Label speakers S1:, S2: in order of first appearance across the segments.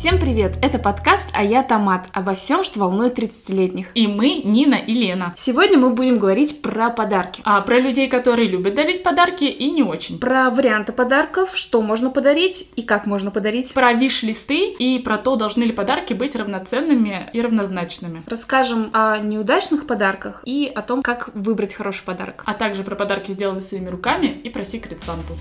S1: Всем привет! Это подкаст «А я Томат» обо всем, что волнует 30-летних.
S2: И мы, Нина и Лена.
S1: Сегодня мы будем говорить про подарки.
S2: А про людей, которые любят дарить подарки и не очень.
S1: Про варианты подарков, что можно подарить и как можно подарить.
S2: Про виш-листы и про то, должны ли подарки быть равноценными и равнозначными.
S1: Расскажем о неудачных подарках и о том, как выбрать хороший подарок.
S2: А также про подарки, сделанные своими руками и про секрет Санту.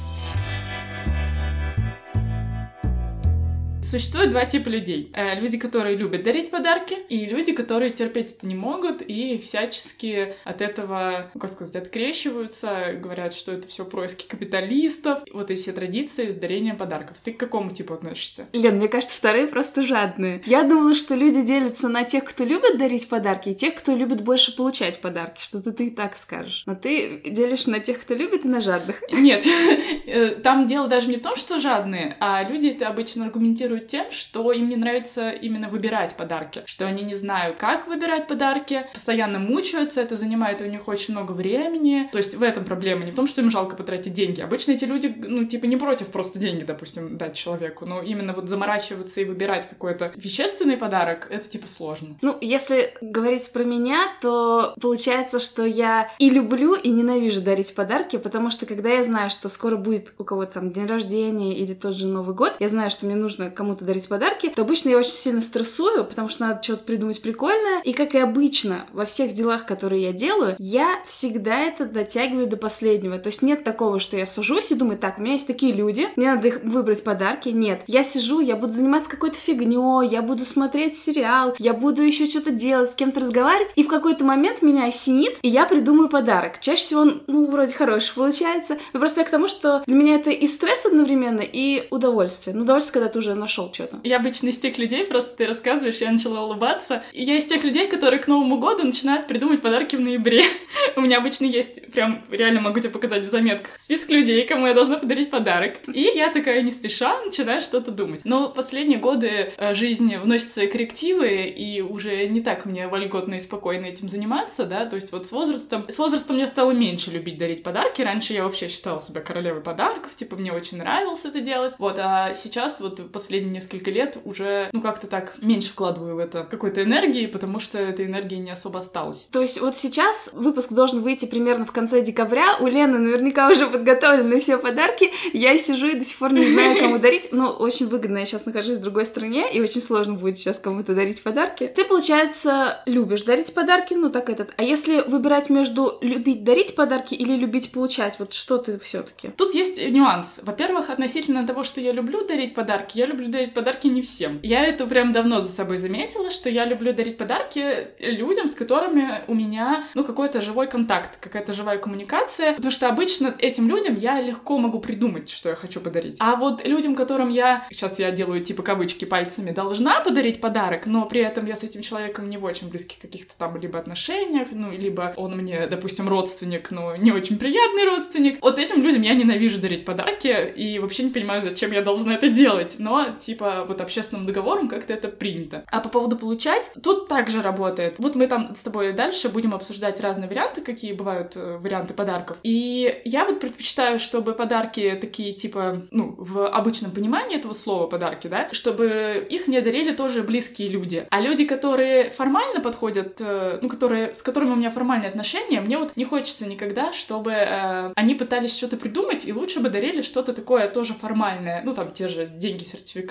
S2: Существует два типа людей. Э, люди, которые любят дарить подарки, и люди, которые терпеть это не могут и всячески от этого, ну, как сказать, открещиваются, говорят, что это все происки капиталистов. Вот эти все традиции с дарением подарков. Ты к какому типу относишься?
S1: Лен, мне кажется, вторые просто жадные. Я думала, что люди делятся на тех, кто любит дарить подарки, и тех, кто любит больше получать подарки. Что-то ты и так скажешь. Но ты делишь на тех, кто любит, и на жадных.
S2: Нет, э, там дело даже не в том, что жадные, а люди это обычно аргументируют мотивируют тем, что им не нравится именно выбирать подарки, что они не знают, как выбирать подарки, постоянно мучаются, это занимает у них очень много времени. То есть в этом проблема, не в том, что им жалко потратить деньги. Обычно эти люди, ну, типа, не против просто деньги, допустим, дать человеку, но именно вот заморачиваться и выбирать какой-то вещественный подарок, это, типа, сложно.
S1: Ну, если говорить про меня, то получается, что я и люблю, и ненавижу дарить подарки, потому что когда я знаю, что скоро будет у кого-то там день рождения или тот же Новый год, я знаю, что мне нужно кому-то дарить подарки, то обычно я очень сильно стрессую, потому что надо что-то придумать прикольное. И как и обычно во всех делах, которые я делаю, я всегда это дотягиваю до последнего. То есть нет такого, что я сажусь и думаю, так, у меня есть такие люди, мне надо их выбрать подарки. Нет. Я сижу, я буду заниматься какой-то фигней, я буду смотреть сериал, я буду еще что-то делать, с кем-то разговаривать, и в какой-то момент меня осенит, и я придумаю подарок. Чаще всего он, ну, вроде хороший получается. Но просто я к тому, что для меня это и стресс одновременно, и удовольствие. Ну, удовольствие, когда ты уже нашел что-то.
S2: Я обычно из тех людей, просто ты рассказываешь, я начала улыбаться. Я из тех людей, которые к Новому году начинают придумывать подарки в ноябре. У меня обычно есть, прям реально могу тебе показать в заметках, список людей, кому я должна подарить подарок. И я такая не спеша начинаю что-то думать. Но последние годы э, жизни вносит свои коррективы, и уже не так мне вольготно и спокойно этим заниматься, да, то есть вот с возрастом, с возрастом я стала меньше любить дарить подарки. Раньше я вообще считала себя королевой подарков, типа мне очень нравилось это делать. Вот, а сейчас вот последние несколько лет уже, ну, как-то так меньше вкладываю в это какой-то энергии, потому что этой энергии не особо осталось.
S1: То есть вот сейчас выпуск должен выйти примерно в конце декабря, у Лены наверняка уже подготовлены все подарки, я сижу и до сих пор не знаю, кому дарить, но очень выгодно, я сейчас нахожусь в другой стране, и очень сложно будет сейчас кому-то дарить подарки. Ты, получается, любишь дарить подарки, ну, так этот, а если выбирать между любить дарить подарки или любить получать, вот что ты все таки
S2: Тут есть нюанс. Во-первых, относительно того, что я люблю дарить подарки, я люблю дарить подарки подарки не всем. Я это прям давно за собой заметила, что я люблю дарить подарки людям, с которыми у меня, ну, какой-то живой контакт, какая-то живая коммуникация, потому что обычно этим людям я легко могу придумать, что я хочу подарить. А вот людям, которым я, сейчас я делаю типа кавычки пальцами, должна подарить подарок, но при этом я с этим человеком не в очень близких каких-то там либо отношениях, ну, либо он мне, допустим, родственник, но не очень приятный родственник. Вот этим людям я ненавижу дарить подарки и вообще не понимаю, зачем я должна это делать. Но, типа, вот общественным договором как-то это принято. А по поводу получать, тут также работает. Вот мы там с тобой дальше будем обсуждать разные варианты, какие бывают э, варианты подарков. И я вот предпочитаю, чтобы подарки такие, типа, ну, в обычном понимании этого слова подарки, да, чтобы их мне дарили тоже близкие люди. А люди, которые формально подходят, э, ну, которые, с которыми у меня формальные отношения, мне вот не хочется никогда, чтобы э, они пытались что-то придумать, и лучше бы дарили что-то такое тоже формальное, ну, там, те же деньги, сертификаты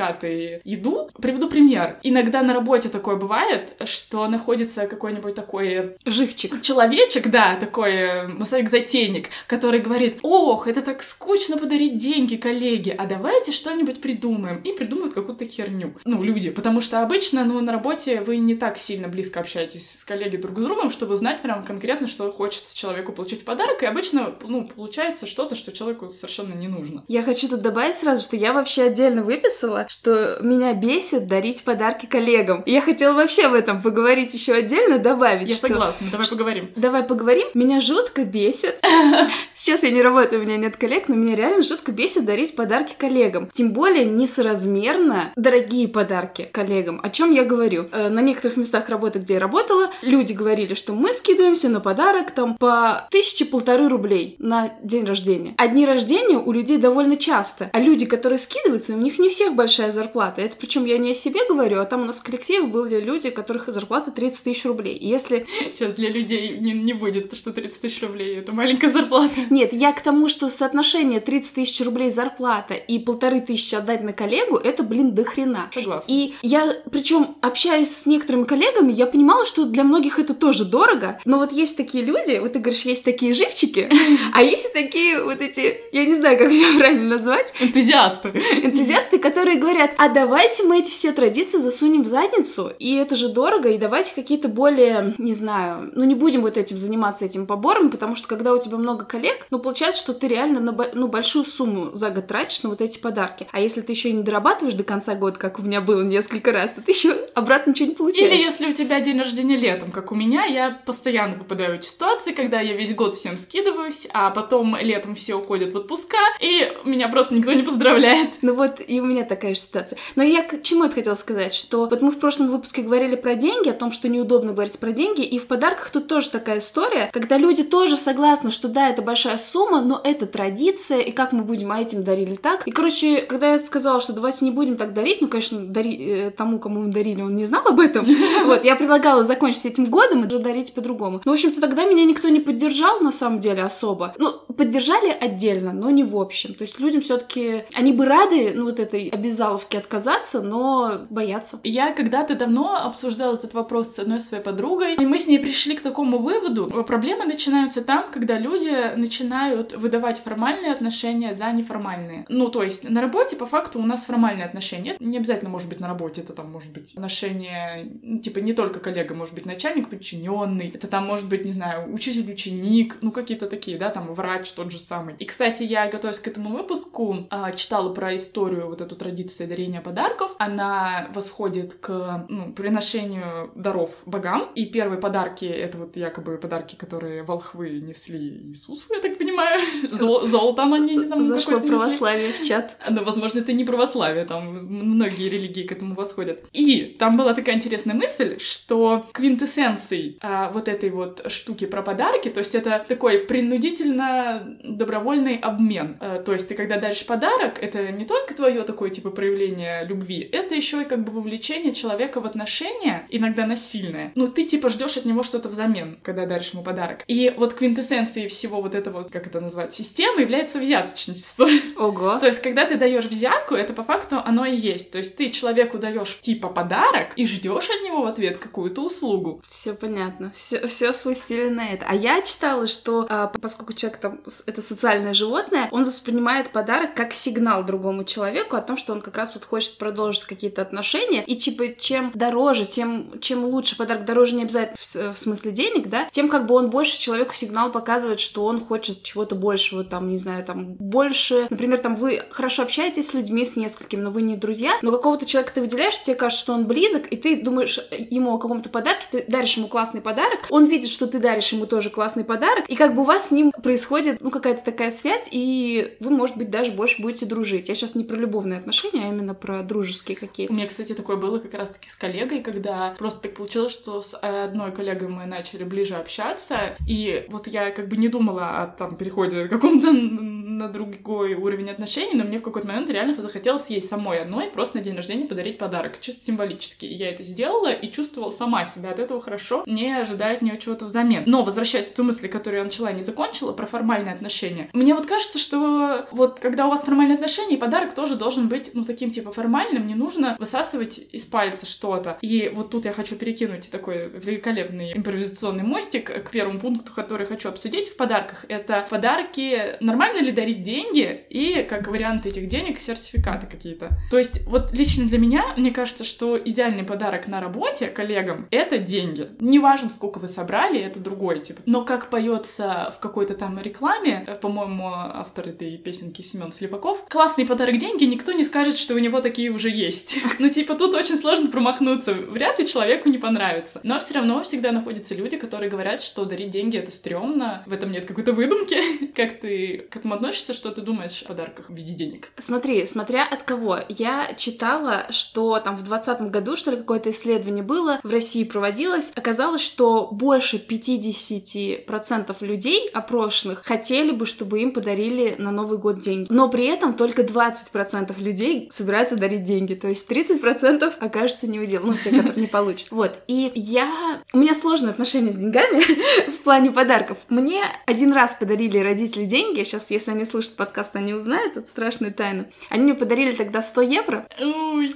S2: еду. Приведу пример. Иногда на работе такое бывает, что находится какой-нибудь такой...
S1: Живчик.
S2: Человечек, да, такой массовик-затейник, который говорит, ох, это так скучно подарить деньги коллеге, а давайте что-нибудь придумаем. И придумывают какую-то херню. Ну, люди. Потому что обычно, ну, на работе вы не так сильно близко общаетесь с коллегой друг с другом, чтобы знать прям конкретно, что хочется человеку получить в подарок. И обычно, ну, получается что-то, что человеку совершенно не нужно.
S1: Я хочу тут добавить сразу, что я вообще отдельно выписала, что меня бесит дарить подарки коллегам. я хотела вообще об этом поговорить еще отдельно, добавить.
S2: Я что... согласна, давай поговорим.
S1: Давай поговорим. Меня жутко бесит. Сейчас я не работаю, у меня нет коллег, но меня реально жутко бесит дарить подарки коллегам. Тем более несоразмерно дорогие подарки коллегам. О чем я говорю? Э, на некоторых местах работы, где я работала, люди говорили, что мы скидываемся на подарок там по тысяче полторы рублей на день рождения. А дни рождения у людей довольно часто. А люди, которые скидываются, у них не всех большая зарплата. Это причем я не о себе говорю, а там у нас в коллективе были люди, у которых зарплата 30 тысяч рублей. И если...
S2: Сейчас для людей не, не будет, что 30 тысяч рублей — это маленькая зарплата.
S1: Нет, я к тому, что соотношение 30 тысяч рублей зарплата и полторы тысячи отдать на коллегу, это, блин, до хрена.
S2: Согласна.
S1: И я, причем, общаясь с некоторыми коллегами, я понимала, что для многих это тоже дорого, но вот есть такие люди, вот ты говоришь, есть такие живчики, а есть такие вот эти, я не знаю, как их правильно назвать.
S2: Энтузиасты.
S1: Энтузиасты, которые говорят, а давайте мы эти все традиции засунем в задницу, и это же дорого, и давайте какие-то более, не знаю, ну не будем вот этим заниматься этим побором, потому что когда у тебя много коллег, ну получается, что ты реально на ну, большую сумму за год тратишь на вот эти подарки. А если ты еще и не дорабатываешь до конца года, как у меня было несколько раз, то ты еще обратно ничего не получаешь.
S2: Или если у тебя день рождения летом, как у меня, я постоянно попадаю в эти ситуации, когда я весь год всем скидываюсь, а потом летом все уходят в отпуска, и меня просто никто не поздравляет.
S1: Ну вот и у меня такая же ситуация. Но я к чему это хотела сказать, что вот мы в прошлом выпуске говорили про деньги, о том, что неудобно говорить про деньги, и в подарках тут тоже такая история, когда люди тоже согласны, что да, это большая сумма, но это традиция, и как мы будем, а этим дарили так. И, короче, когда я сказала, что давайте не будем так дарить, ну, конечно, дари, э, тому, кому мы дарили, он не знал об этом, вот, я предлагала закончить этим годом и уже дарить по-другому. Ну, в общем-то, тогда меня никто не поддержал, на самом деле, особо. Ну, поддержали отдельно, но не в общем. То есть людям все таки они бы рады, ну, вот этой обязаловке отказаться, но боятся.
S2: Я когда-то давно обсуждала этот вопрос с одной своей подругой, и мы с ней пришли к такому выводу. Проблемы начинаются там, когда люди начинают выдавать формальные отношения за неформальные. Ну, то есть на работе по факту у нас формальные отношения. Не обязательно может быть на работе, это там может быть отношения, типа не только коллега, может быть начальник подчиненный, это там может быть, не знаю, учитель-ученик, ну какие-то такие, да, там врач тот же самый. И, кстати, я, готовясь к этому выпуску, а, читала про историю вот эту традиции дарения подарков. Она восходит к ну, приношению даров богам. И первые подарки — это вот якобы подарки, которые волхвы несли Иисусу, я так понимаю. Зол золотом они там
S1: Зашло православие в чат.
S2: Ну, возможно, это не православие, там многие религии к этому восходят. И там была такая интересная мысль, что квинтэссенцией а, вот этой вот штуки про подарки, то есть это такой принудительно добровольный обмен. А, то есть ты когда даришь подарок, это не только твое такое типа проявление любви, это еще и как бы вовлечение человека в отношения, иногда насильное. Ну, ты типа ждешь от него что-то взамен, когда даришь ему подарок. И вот квинтэссенцией всего вот этого, как это назвать, системы является взяточничество.
S1: Ого.
S2: То есть, когда ты даешь взятку, это по факту оно и есть. То есть, ты человеку даешь типа подарок и ждешь от него в ответ какую-то услугу.
S1: Все понятно. Все, все спустили на это. А я читала, что а, поскольку человек там это социальное животное, он воспринимает подарок как сигнал другому человеку о том, что он как раз вот хочет продолжить какие-то отношения. И типа, чем дороже, тем чем лучше подарок, дороже не обязательно в, в смысле денег, да, тем как бы он больше человеку сигнал показывает, что он хочет чего-то большего, там, не знаю, там, больше. Например, там вы хорошо общаетесь с людьми, с несколькими, но вы не друзья, но какого-то человека ты выделяешь, тебе кажется, что он близок, и ты думаешь ему о каком-то подарке, ты даришь ему классный подарок, он видит, что ты даришь ему тоже классный подарок, и как бы у вас с ним происходит, ну, какая-то такая связь, и вы, может быть, даже больше будете дружить. Я сейчас не про любовные отношения, а именно про дружеские какие-то.
S2: У меня, кстати, такое было как раз-таки с коллегой, когда просто так получилось, что с одной коллегой мы начали ближе общаться, и вот я как бы не думала о там переходе каком-то на другой уровень отношений, но мне в какой-то момент реально захотелось ей самой одной просто на день рождения подарить подарок, чисто символически. Я это сделала и чувствовала сама себя от этого хорошо, не ожидая от нее чего-то взамен. Но, возвращаясь к той мысли, которую я начала и не закончила, про формальные отношения, мне вот кажется, что вот когда у вас формальные отношения, подарок тоже должен быть, ну, таким типа формальным, не нужно высасывать из пальца что-то. И вот тут я хочу перекинуть такой великолепный импровизационный мостик к первому пункту, который хочу обсудить в подарках. Это подарки, нормально ли дарить деньги и, как вариант этих денег, сертификаты какие-то. То есть вот лично для меня, мне кажется, что идеальный подарок на работе коллегам — это деньги. Неважно, сколько вы собрали, это другой тип. Но как поется в какой-то там рекламе, по-моему, автор этой песенки Семен Слепаков, классный подарок деньги, никто не скажет, что у него такие уже есть. Ну, типа, тут очень сложно промахнуться. Вряд ли человеку не понравится. Но все равно всегда находятся люди, которые говорят, что дарить деньги — это стрёмно, в этом нет какой-то выдумки. Как ты к этому относишься? что ты думаешь о подарках в виде денег?
S1: Смотри, смотря от кого. Я читала, что там в 2020 году, что ли, какое-то исследование было, в России проводилось. Оказалось, что больше 50% людей опрошенных хотели бы, чтобы им подарили на Новый год деньги. Но при этом только 20% людей собираются дарить деньги. То есть 30% окажется не удел. Ну, те, которые не получат. Вот. И я... У меня сложные отношения с деньгами в плане подарков. Мне один раз подарили родители деньги. Сейчас, если они слушают подкаст, они узнают эту страшную тайну. Они мне подарили тогда 100 евро.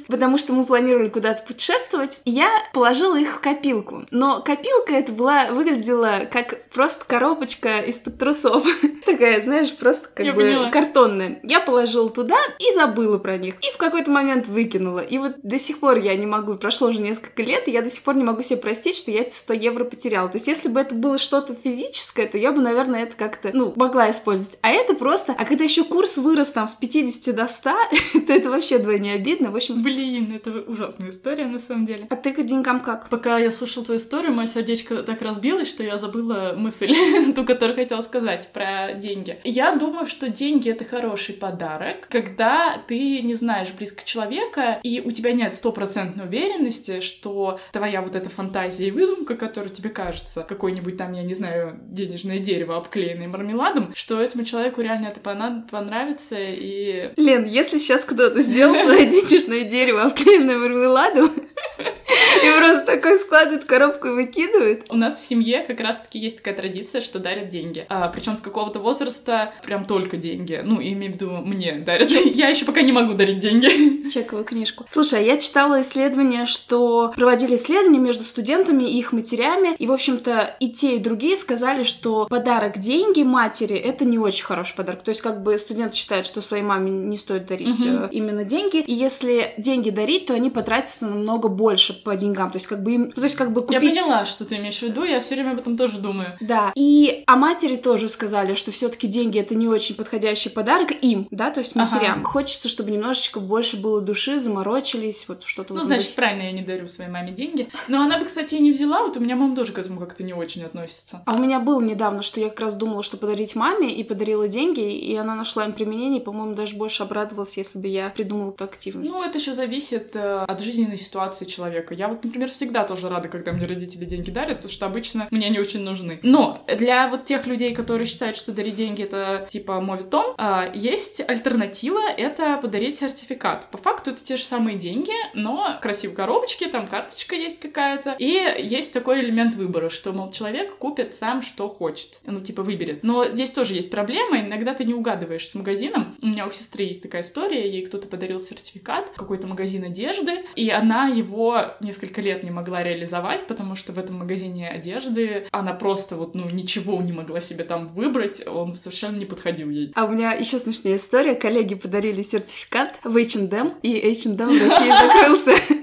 S1: Потому что мы планировали куда-то путешествовать. И я положила их в копилку. Но копилка это была, выглядела как просто коробочка из-под трусов. Такая, знаешь, просто как
S2: Я
S1: бы
S2: поняла.
S1: картонная. Я положила туда и забыла про них. И в какой-то момент выкинула. И вот до сих пор я не могу, прошло уже несколько лет, и я до сих пор не могу себе простить, что я эти 100 евро потеряла. То есть если бы это было что-то физическое, то я бы, наверное, это как-то, ну, могла использовать. А это просто... А когда еще курс вырос там с 50 до 100, то это вообще двойне обидно. В общем,
S2: Блин, это ужасная история на самом деле.
S1: а ты к деньгам как?
S2: Пока я слушала твою историю, мое сердечко так разбилось, что я забыла мысль, ту, которую хотела сказать про деньги. Я думаю, что деньги — это хороший подарок, когда ты не знаешь близко человека, и у тебя нет стопроцентной уверенности, что твоя вот эта фантазия и выдумка, которая тебе кажется, какой-нибудь там, я не знаю, денежное дерево, обклеенное мармеладом, что этому человеку реально это понравится, и
S1: Лен, если сейчас кто-то сделал свое денежное дерево, обклеенное мармеладом, и просто такой складывает коробку и выкидывает,
S2: У нас в семье как раз-таки есть такая традиция, что дарят деньги. А, причем с какого-то возраста прям только деньги. Ну, имею в виду, мне дарят. Я еще пока не могу дарить деньги.
S1: чековую книжку. Слушай, а я читала исследования, что проводили исследования между студентами и их матерями, и, в общем-то, и те, и другие сказали, что подарок деньги матери — это не очень хороший подарок. То есть, как бы студенты считают, что своей маме не стоит дарить э, именно деньги, и если деньги дарить, то они потратятся намного больше по деньгам. То есть, как бы им... То есть, как бы
S2: Я
S1: купить...
S2: поняла, что ты имеешь в виду, я все время об этом тоже думаю.
S1: Да. И о матери тоже сказали, что все-таки деньги это не очень подходящий подарок им, да, то есть
S2: Ага.
S1: матерям. Хочется, чтобы немножечко больше было души, заморочились, вот что-то
S2: Ну,
S1: этом
S2: значит,
S1: духе.
S2: правильно, я не дарю своей маме деньги. Но она бы, кстати, и не взяла. Вот у меня мама тоже к этому как-то не очень относится.
S1: А у меня было недавно, что я как раз думала, что подарить маме, и подарила деньги, и она нашла им применение, и, по-моему, даже больше обрадовалась, если бы я придумала эту активность.
S2: Ну, это еще зависит э, от жизненной ситуации человека. Я вот, например, всегда тоже рада, когда мне родители деньги дарят, потому что обычно мне они очень нужны. Но для вот тех людей, которые считают, что дарить деньги это типа моветон, а, есть альтернатива, это подарить сертификат. По факту это те же самые деньги, но в красивой коробочке, там карточка есть какая-то, и есть такой элемент выбора, что, мол, человек купит сам, что хочет, ну, типа, выберет. Но здесь тоже есть проблема, иногда ты не угадываешь с магазином. У меня у сестры есть такая история, ей кто-то подарил сертификат, какой-то магазин одежды, и она его несколько лет не могла реализовать, потому что в этом магазине одежды она просто вот, ну, ничего не могла себе там выбрать, он совершенно не подходил ей.
S1: А у меня еще смешная история. Коллеги подарили сертификат в H&M, и H&M в России закрылся.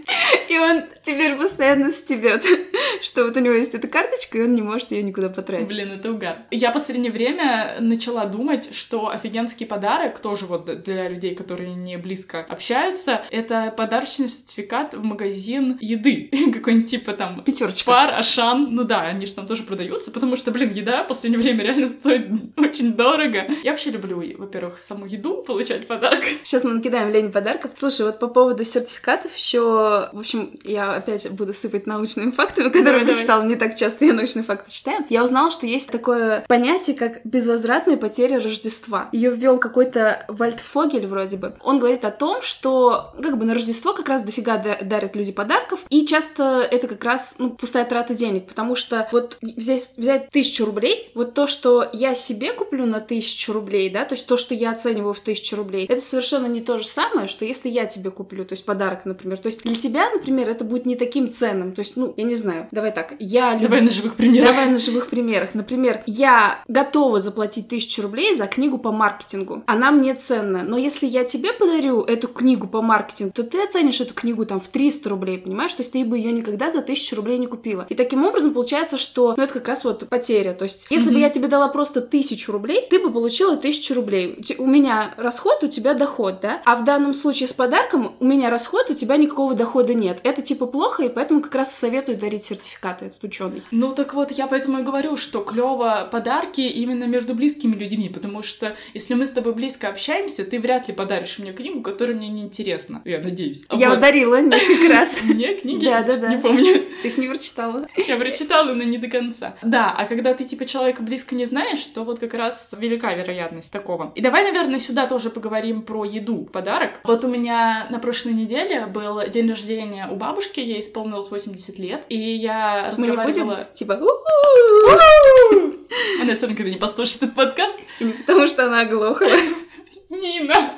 S1: И он теперь постоянно стебет, что вот у него есть эта карточка, и он не может ее никуда потратить.
S2: Блин, это угар. Я в последнее время начала думать, что офигенский подарок, тоже вот для людей, которые не близко общаются, это подарочный сертификат в магазин еды. Какой-нибудь типа там
S1: Пятерочка.
S2: Спар, Ашан. Ну да, они же там тоже продаются, потому что, блин, еда в последнее время реально стоит очень дорого. Я вообще люблю, во-первых, саму еду получать подарок.
S1: Сейчас мы накидаем Лене подарков. Слушай, вот по поводу сертификатов еще, в общем, я опять буду сыпать научными фактами, которые
S2: Давай, давай.
S1: прочитала. Не так часто я научные факты читаю. Я узнала, что есть такое понятие, как безвозвратная потеря Рождества. Ее ввел какой-то Вальтфогель вроде бы. Он говорит о том, что как бы на Рождество как раз дофига да- дарят люди подарков, и часто это как раз ну, пустая трата денег, потому что вот взять, взять тысячу рублей, вот то, что я себе куплю на тысячу рублей, да, то есть то, что я оцениваю в тысячу рублей, это совершенно не то же самое, что если я тебе куплю, то есть подарок, например. То есть для тебя, например, это будет не таким ценным. То есть, ну, я не знаю, давай так, я люблю...
S2: Давай на живых примерах.
S1: Давай на живых примерах. Например, я готова заплатить тысячу рублей за книгу по маркетингу. Она мне ценна. Но если я тебе подарю эту книгу по маркетингу, то ты оценишь эту книгу там в 300 рублей, понимаешь? То есть ты бы ее никогда за тысячу рублей не купила. И таким образом получается, что ну, это как раз вот потеря. То есть если бы
S2: Мгм.
S1: я тебе дала просто тысячу рублей, ты бы получила тысячу рублей. У меня расход, у тебя доход, да? А в данном случае с подарком у меня расход, у тебя никакого дохода нет. Это типа плохо, и поэтому как раз советую дарить сертификат. Сертификаты, этот ученый.
S2: Ну так вот, я поэтому и говорю, что клево подарки именно между близкими людьми, потому что если мы с тобой близко общаемся, ты вряд ли подаришь мне книгу, которая мне не интересна. Я надеюсь.
S1: Я
S2: Вот.
S1: ударила несколько раз.
S2: Мне книги?
S1: Да, да, да.
S2: Не помню.
S1: Ты их не прочитала.
S2: Я прочитала, но не до конца. Да, а когда ты, типа, человека близко не знаешь, то вот как раз велика вероятность такого. И давай, наверное, сюда тоже поговорим про еду, подарок. Вот у меня на прошлой неделе был день рождения у бабушки, ей исполнилось 80 лет, и я
S1: Мы не
S2: разговаривала...
S1: будем, типа.
S2: Она все никогда не послушает этот подкаст.
S1: И не потому что она оглохла.
S2: Нина!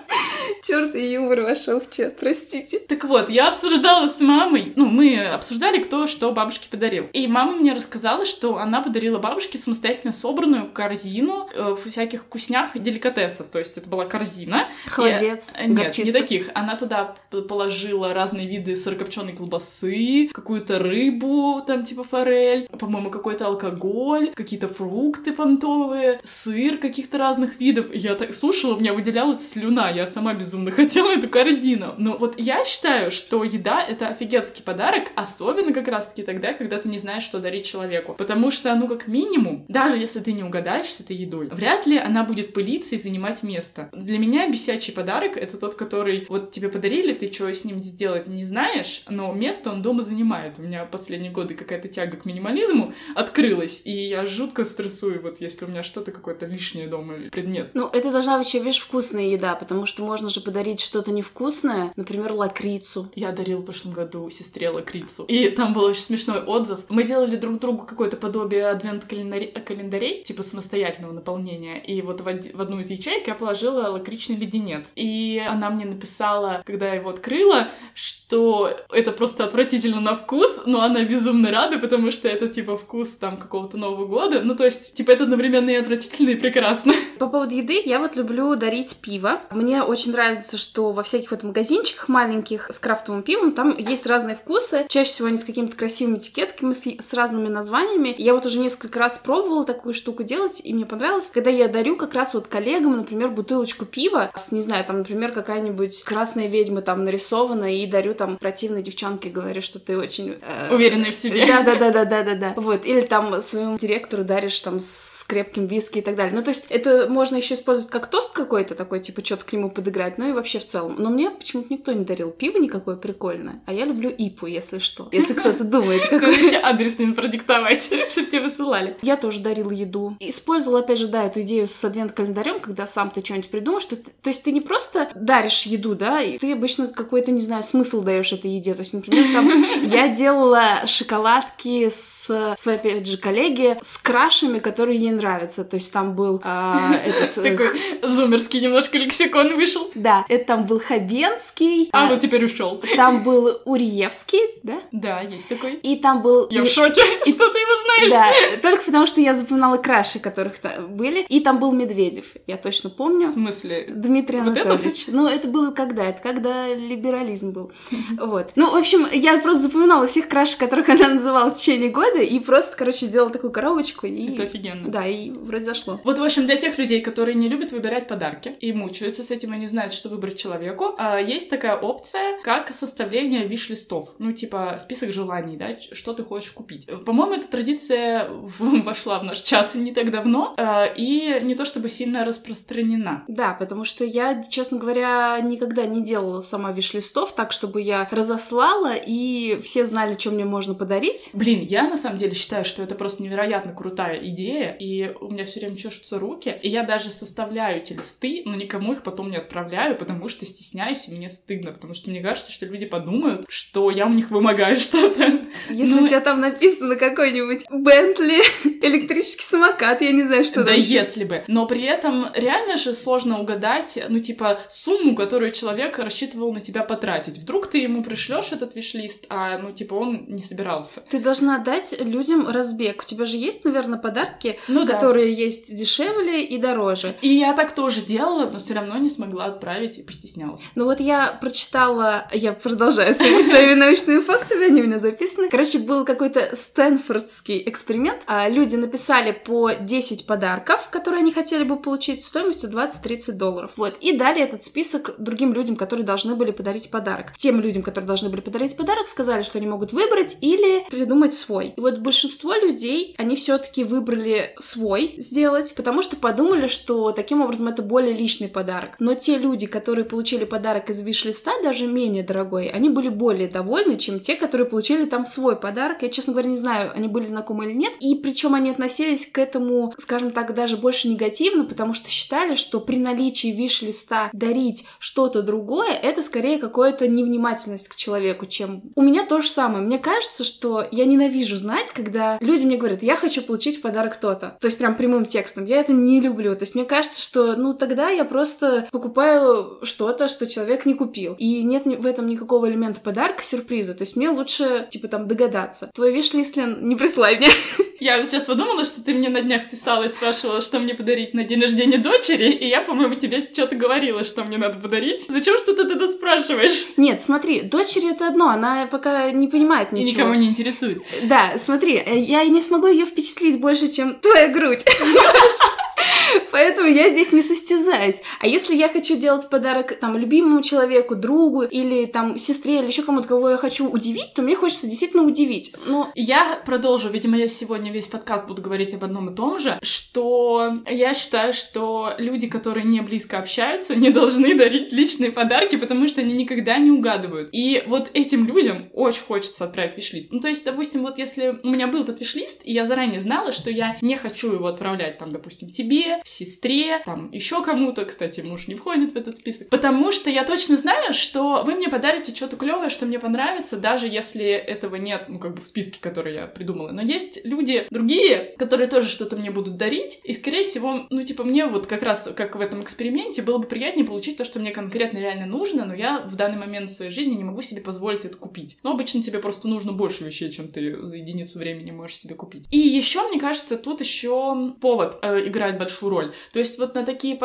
S1: Черт, и юмор вошел в чат, простите.
S2: Так вот, я обсуждала с мамой, ну, мы обсуждали, кто что бабушке подарил. И мама мне рассказала, что она подарила бабушке самостоятельно собранную корзину э, всяких вкуснях и деликатесов. То есть это была корзина.
S1: Холодец,
S2: И- Нет,
S1: горчица.
S2: не таких. Она туда положила разные виды сырокопченой колбасы, какую-то рыбу, там типа форель, по-моему, какой-то алкоголь, какие-то фрукты понтовые, сыр каких-то разных видов. Я так слушала, у меня выделялась слюна, я сама безумно хотела эту корзину. Но вот я считаю, что еда — это офигенский подарок, особенно как раз-таки тогда, когда ты не знаешь, что дарить человеку. Потому что, ну, как минимум, даже если ты не угадаешь с этой едой, вряд ли она будет пылиться и занимать место. Для меня бесячий подарок — это тот, который вот тебе подарили, ты что с ним сделать не знаешь, но место он дома занимает. У меня последние годы какая-то тяга к минимализму открылась, и я жутко стрессую, вот если у меня что-то какое-то лишнее дома или предмет.
S1: Ну, это должна быть видишь, вкусная еда, потому что можно же подарить что-то невкусное, например, лакрицу.
S2: Я дарила в прошлом году сестре лакрицу. И там был очень смешной отзыв. Мы делали друг другу какое-то подобие адвент-календарей, типа самостоятельного наполнения. И вот в, од- в одну из ячеек я положила лакричный леденец. И она мне написала, когда я его открыла, что это просто отвратительно на вкус, но она безумно рада, потому что это типа вкус там какого-то Нового года. Ну, то есть, типа, это одновременно и отвратительно, и прекрасно.
S1: По поводу еды, я вот люблю дарить пиво. Мне очень нравится, что во всяких вот магазинчиках маленьких с крафтовым пивом там есть разные вкусы. Чаще всего они с какими-то красивыми этикетками, с, с разными названиями. Я вот уже несколько раз пробовала такую штуку делать, и мне понравилось, когда я дарю как раз вот коллегам, например, бутылочку пива с, не знаю, там, например, какая-нибудь красная ведьма там нарисована, и дарю там противной девчонке, говорю, что ты очень... э,
S2: Уверенной в себе.
S1: да, да, да, да, да, да, да. Вот. Или там своему директору даришь там с крепким виски и так далее. Ну, то есть, это можно еще использовать как тост какой-то такой, типа, что-то к нему подыграть, ну и вообще в целом. Но мне почему-то никто не дарил пиво никакое прикольное. А я люблю ипу, если что. Если кто-то думает, какой.
S2: еще адрес не продиктовать, чтобы тебе высылали.
S1: Я тоже дарила еду. Использовала, опять же, да, эту идею с адвент-календарем, когда сам ты что-нибудь придумаешь, что ты- то есть ты не просто даришь еду, да, и ты обычно какой-то, не знаю, смысл даешь этой еде. То есть, например, там я делала шоколадки с своей, опять же, коллеги с крашами, которые ей нравятся. То есть там был а, этот... э,
S2: Такой зумерский немножко лексикон вышел.
S1: Да, это там был Хабенский,
S2: А,
S1: а,
S2: ну теперь ушел.
S1: там был Уриевский, да,
S2: Да, есть такой.
S1: и там был...
S2: Я в шоке, что ты его знаешь.
S1: Да, только потому что я запоминала краши, которых там были. И там был Медведев, я точно
S2: В
S1: помню.
S2: смысле?
S1: Дмитрий
S2: Вот этот?
S1: Анатольевич. Ну, это было когда? Это когда либерализм был. Вот. Ну, в общем, я просто запоминала всех краш, которых она называла в течение года, и просто, короче, сделала такую коробочку, и...
S2: Это офигенно.
S1: Да, и вроде зашло.
S2: Вот, в общем, для тех людей, которые не любят выбирать подарки и мучаются с этим и не знают, что выбрать человеку, а, есть такая опция, как составление виш-листов. Ну, типа, список желаний, да, что ты хочешь купить. По-моему, эта традиция вошла в наш чат не так давно, а, и не то чтобы сильно распространена.
S1: Да, потому что я, честно говоря, никогда не делала сама виш-листов так, чтобы я разослала, и все знали, что мне можно подарить.
S2: Блин, я на самом деле считаю, что это просто невероятно крутая идея, и у меня все время чешутся руки, и я даже составляю эти листы, но никому их потом не отправляю, потому что стесняюсь, и мне стыдно, потому что мне кажется, что люди подумают, что я у них вымогаю что-то.
S1: Если
S2: Ну,
S1: у тебя там написано какой-нибудь Бентли, электрический самокат, я не знаю, что
S2: да
S1: ещё.
S2: если бы. Но при этом реально же сложно угадать, ну, типа, сумму, которую человек рассчитывал на тебя потратить. Вдруг ты ему пришлешь этот виш-лист, а, ну, типа, он не собирался.
S1: Ты должна дать людям разбег. У тебя же есть, наверное, подарки,
S2: Ну да.
S1: которые есть дешевле и дороже.
S2: И я так тоже делала, но все равно не смогла отправить и постеснялась.
S1: Ну вот я прочитала, я продолжаю своими научными фактами, они у меня записаны. Короче, был какой-то стэнфордский эксперимент. А люди написали по 10 подарков, которые они хотели бы получить стоимостью 20-30 долларов. Вот. И дали этот список другим людям, которые должны были подарить подарок. Тем людям, которые должны были подарить подарок, сказали, что они могут выбрать или придумать свой. И вот большинство людей, они все-таки выбрали свой сделать, потому что подумали, что таким образом это более личный подарок. Но те люди, которые получили подарок из виш-листа, даже менее дорогой, они были более довольны, чем те, которые получили там свой подарок. Я, честно говоря, не знаю, они были знакомы или нет. И причем они относились к этому, скажем так, даже больше негативно, потому что считали, что при наличии виш-листа дарить что-то другое, это скорее какая-то невнимательность к человеку, чем... У меня то же самое. Мне кажется, что я ненавижу знать, когда люди мне говорят, я хочу получить в подарок то-то. То есть прям прямым текстом. Я это не люблю. То есть мне кажется, что, ну, тогда я просто покупаю что-то, что человек не купил. И нет в этом никакого элемента подарка, сюрприза. То есть мне лучше, типа, там, догадаться. Твой виш-лист, не прислай мне.
S2: Я вот сейчас подумала, что ты мне на днях писала и спрашивала, что мне подарить на день рождения дочери, и я, по-моему, тебе что-то говорила, что мне надо подарить. Зачем что ты тогда спрашиваешь?
S1: Нет, смотри, дочери это одно, она пока не понимает ничего.
S2: И никому не интересует.
S1: Да, смотри, э, я не смогу ее впечатлить больше, чем твоя грудь. Поэтому я здесь не состязаюсь. А если я хочу делать подарок там любимому человеку, другу или там сестре или еще кому-то, кого я хочу удивить, то мне хочется действительно удивить. Но
S2: я продолжу, видимо, я сегодня весь подкаст буду говорить об одном и том же, что я считаю, что люди, которые не близко общаются, не должны дарить личные подарки, потому что они никогда не угадывают. И вот этим людям очень хочется отправить виш-лист. Ну, то есть, допустим, вот если у меня был этот виш-лист, и я заранее знала, что я не хочу его отправлять, там, допустим, тебе, сестре, там, еще кому-то, кстати, муж не входит в этот список, потому что я точно знаю, что вы мне подарите что-то клевое, что мне понравится, даже если этого нет, ну, как бы в списке, который я придумала. Но есть люди другие, которые тоже что-то мне будут дарить, и, скорее всего, ну, типа, мне вот как раз, как в этом эксперименте, было бы приятнее получить то, что мне конкретно реально нужно, но я в данный момент в своей жизни не могу себе позволить это купить. Но обычно тебе просто нужно больше вещей, чем ты за единицу времени можешь себе купить. И еще, мне кажется, тут еще повод э, играет большую роль. То есть вот на такие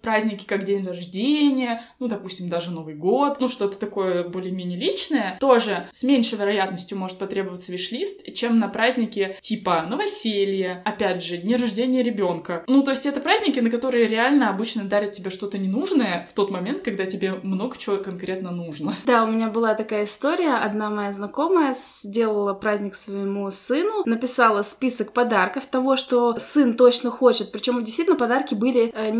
S2: праздники, как день рождения, ну, допустим, даже Новый год, ну, что-то такое более-менее личное, тоже с меньшей вероятностью может потребоваться виш-лист, чем на праздники типа новоселье, опять же, день рождения ребенка. Ну, то есть это праздники, на которые реально обычно дарят тебе что-то ненужное в тот момент, когда тебе много чего конкретно нужно.
S1: Да, у меня была такая история. Одна моя знакомая сделала праздник своему сыну, написала список подарков того, что сын точно хочет. Причем действительно подарки были э,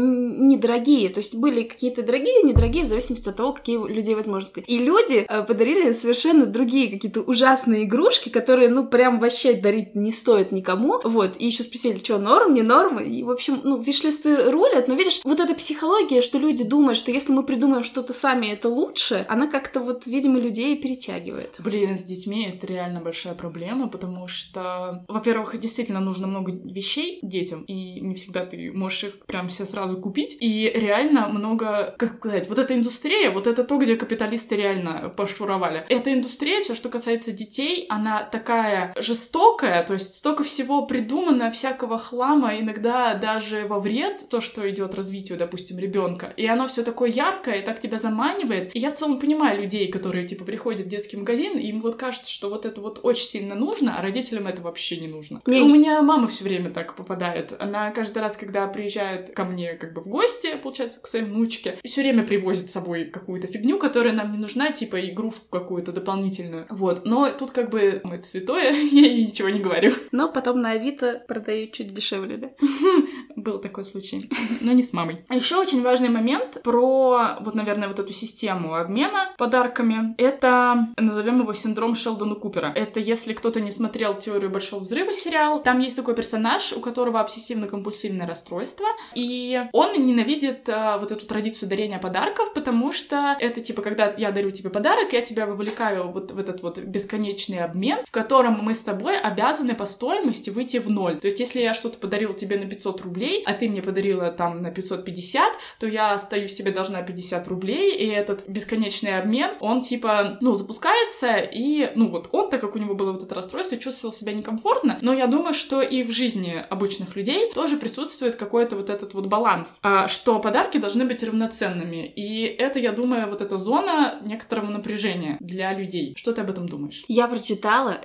S1: недорогие. То есть были какие-то дорогие, недорогие, в зависимости от того, какие у людей возможности. И люди э, подарили совершенно другие какие-то ужасные игрушки, которые, ну, прям вообще дарить не стоит никому. Вот. И еще спросили, что, норм, не норм? И, в общем, ну, виш-листы рулят. Но видишь, вот эта психология, что люди думают, что если мы придумаем что-то сами, это лучше, она как-то вот, видимо, людей перетягивает.
S2: Блин, с детьми это реально большая проблема, потому что, во-первых, действительно нужно много вещей детям, и не всегда ты можешь их прям все сразу купить. И реально много, как сказать, вот эта индустрия, вот это то, где капиталисты реально пошуровали. Эта индустрия, все, что касается детей, она такая жестокая, то есть столько всего придумано, всякого хлама, иногда даже во вред, то, что идет развитию, допустим, ребенка. И оно все такое яркое, и так тебя заманивает. И я в целом понимаю людей, которые, типа, приходят в детский магазин, и им вот кажется, что вот это вот очень сильно нужно, а родителям это вообще не нужно. Не... У меня мама все время так попадает. Она каждый раз, когда приезжает ко мне как бы в гости, получается, к своей внучке, все время привозит с собой какую-то фигню, которая нам не нужна, типа игрушку какую-то дополнительную. Вот. Но тут как бы мы это святое, я ей ничего не говорю.
S1: Но потом на Авито продают чуть дешевле, да?
S2: Был такой случай. Но не с мамой. Еще очень важный момент про, вот, наверное, вот эту систему обмена подарками. Это, назовем его синдром Шелдона Купера. Это если кто-то не смотрел «Теорию Большого Взрыва» сериал, там есть такой персонаж, у которого обсессивно-компульсивное расстройство, и он ненавидит а, вот эту традицию дарения подарков, потому что это типа, когда я дарю тебе подарок, я тебя вовлекаю вот в этот вот бесконечный обмен, в котором мы с тобой обязаны по стоимости выйти в ноль. То есть, если я что-то подарил тебе на 500 рублей, рублей, а ты мне подарила там на 550, то я остаюсь тебе должна 50 рублей, и этот бесконечный обмен, он типа, ну, запускается, и, ну, вот он, так как у него было вот это расстройство, чувствовал себя некомфортно, но я думаю, что и в жизни обычных людей тоже присутствует какой-то вот этот вот баланс, а, что подарки должны быть равноценными, и это, я думаю, вот эта зона некоторого напряжения для людей. Что ты об этом думаешь?
S1: Я прочитала,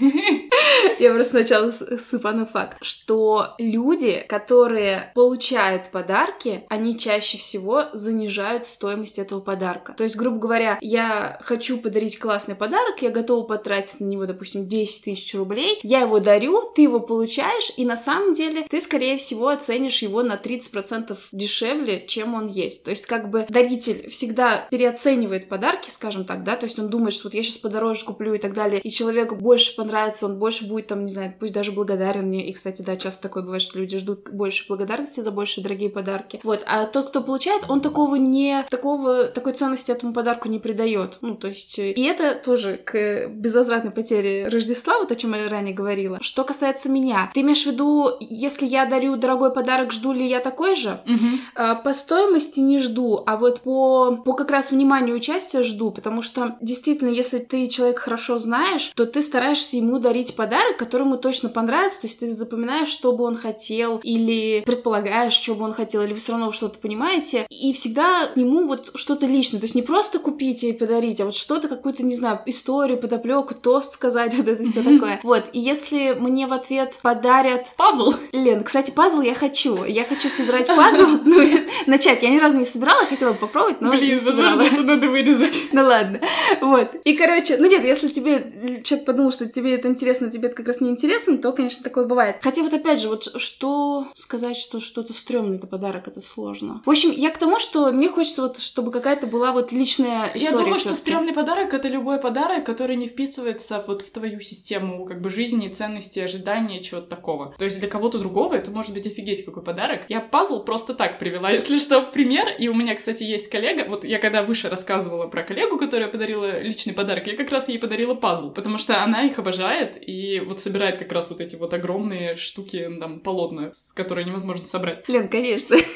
S1: я просто сначала сыпану факт, что люди, которые получают подарки, они чаще всего занижают стоимость этого подарка. То есть, грубо говоря, я хочу подарить классный подарок, я готова потратить на него, допустим, 10 тысяч рублей, я его дарю, ты его получаешь, и на самом деле ты, скорее всего, оценишь его на 30% дешевле, чем он есть. То есть, как бы даритель всегда переоценивает подарки, скажем так, да, то есть он думает, что вот я сейчас подороже куплю и так далее, и человеку больше понравится, он больше будет там, не знаю, пусть даже благодарен мне, и, кстати, да, часто такое бывает, что люди ждут больше благодарности за больше дорогие подарки. Вот, а тот, кто получает, он такого не, такого, такой ценности этому подарку не придает. Ну, то есть, и это тоже к безвозвратной потере Рождества, вот о чем я ранее говорила. Что касается меня, ты имеешь в виду, если я дарю дорогой подарок, жду ли я такой же?
S2: Угу.
S1: По стоимости не жду, а вот по, по как раз вниманию участия жду, потому что действительно, если ты человек хорошо знаешь, то ты стараешься ему дарить подарок, который ему точно понравится, то есть ты запоминаешь, что бы он хотел, или предполагаешь, что бы он хотел, или вы все равно что-то понимаете, и всегда к нему вот что-то личное, то есть не просто купить и подарить, а вот что-то, какую-то, не знаю, историю, подоплеку, тост сказать, вот это все такое. Вот, и если мне в ответ подарят...
S2: Пазл!
S1: Лен, кстати, пазл я хочу. Я хочу собирать пазл, ну, начать. Я ни разу не собирала, хотела попробовать, но
S2: Блин,
S1: не собирала.
S2: возможно, это надо вырезать.
S1: Ну ладно. Вот. И, короче, ну нет, если тебе человек подумал, что тебе это интересно, тебе это как раз не интересно, то, конечно, такое бывает. Хотя вот опять же, вот что сказать, что что-то стрёмное это подарок, это сложно. В общем, я к тому, что мне хочется вот, чтобы какая-то была вот личная история.
S2: Я думаю, что стрёмный подарок — это любой подарок, который не вписывается вот в твою систему как бы жизни, ценности, ожидания, чего-то такого. То есть для кого-то другого это может быть офигеть какой подарок. Я пазл просто так привела, если что, в пример. И у меня, кстати, есть коллега, вот я когда выше рассказывала про коллегу, которая подарила личный подарок, я как раз ей подарила пазл, потому что она их обожает и вот собирает как раз вот эти вот огромные штуки, там, полотна, которые невозможно собрать.
S1: Лен, конечно.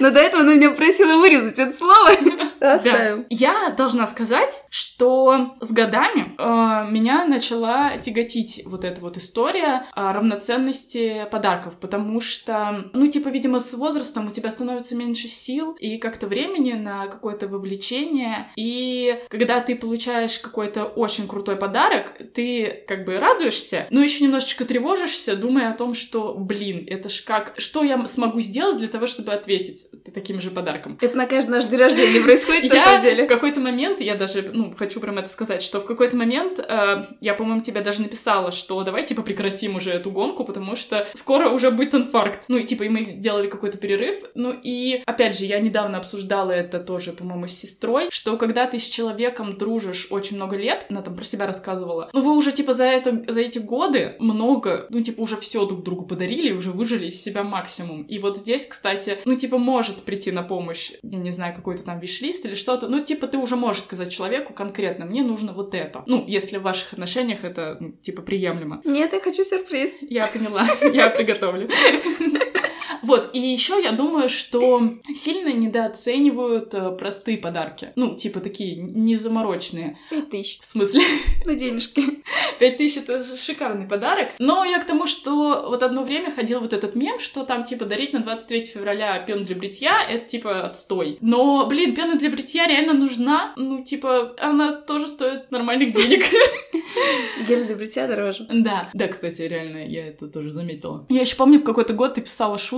S1: Но до этого она меня просила вырезать это слово. Оставим.
S2: Да. Я должна сказать, что с годами э, меня начала тяготить вот эта вот история о равноценности подарков, потому что, ну, типа, видимо, с возрастом у тебя становится меньше сил и как-то времени на какое-то вовлечение, и когда ты получаешь какой-то очень крутой подарок, ты как бы радуешься, но еще немножечко тревожишься, думая о том, что, блин, это ж как, что я смогу сделать для того, чтобы ответить таким же подарком.
S1: Это на каждый наш день рождения происходит, на самом деле.
S2: в какой-то момент, я даже, ну, хочу прям это сказать, что в какой-то момент э, я, по-моему, тебе даже написала, что давай, типа, прекратим уже эту гонку, потому что скоро уже будет инфаркт. Ну, и, типа, и мы делали какой-то перерыв. Ну, и, опять же, я недавно обсуждала это тоже, по-моему, с сестрой, что когда ты с человеком дружишь очень много лет, она там про себя рассказывала, ну, вы уже, типа, за, это, за эти годы много, ну, типа, уже все друг другу подарили, уже выжили из себя максимум. И вот здесь, кстати, ну, типа, может прийти на помощь, я не знаю, какой-то там виш-лист или что-то, ну, типа, ты уже можешь сказать человеку конкретно, мне нужно вот это. Ну, если в ваших отношениях это, ну, типа, приемлемо.
S1: Нет, я хочу сюрприз.
S2: Я поняла, я приготовлю. Вот, и еще я думаю, что сильно недооценивают э, простые подарки. Ну, типа такие незаморочные.
S1: Пять тысяч.
S2: В смысле?
S1: На денежки.
S2: Пять тысяч это же шикарный подарок. Но я к тому, что вот одно время ходил вот этот мем, что там типа дарить на 23 февраля пену для бритья, это типа отстой. Но, блин, пена для бритья реально нужна. Ну, типа, она тоже стоит нормальных денег.
S1: Гель для бритья дороже.
S2: Да, да, кстати, реально, я это тоже заметила. Я еще помню, в какой-то год ты писала шутку,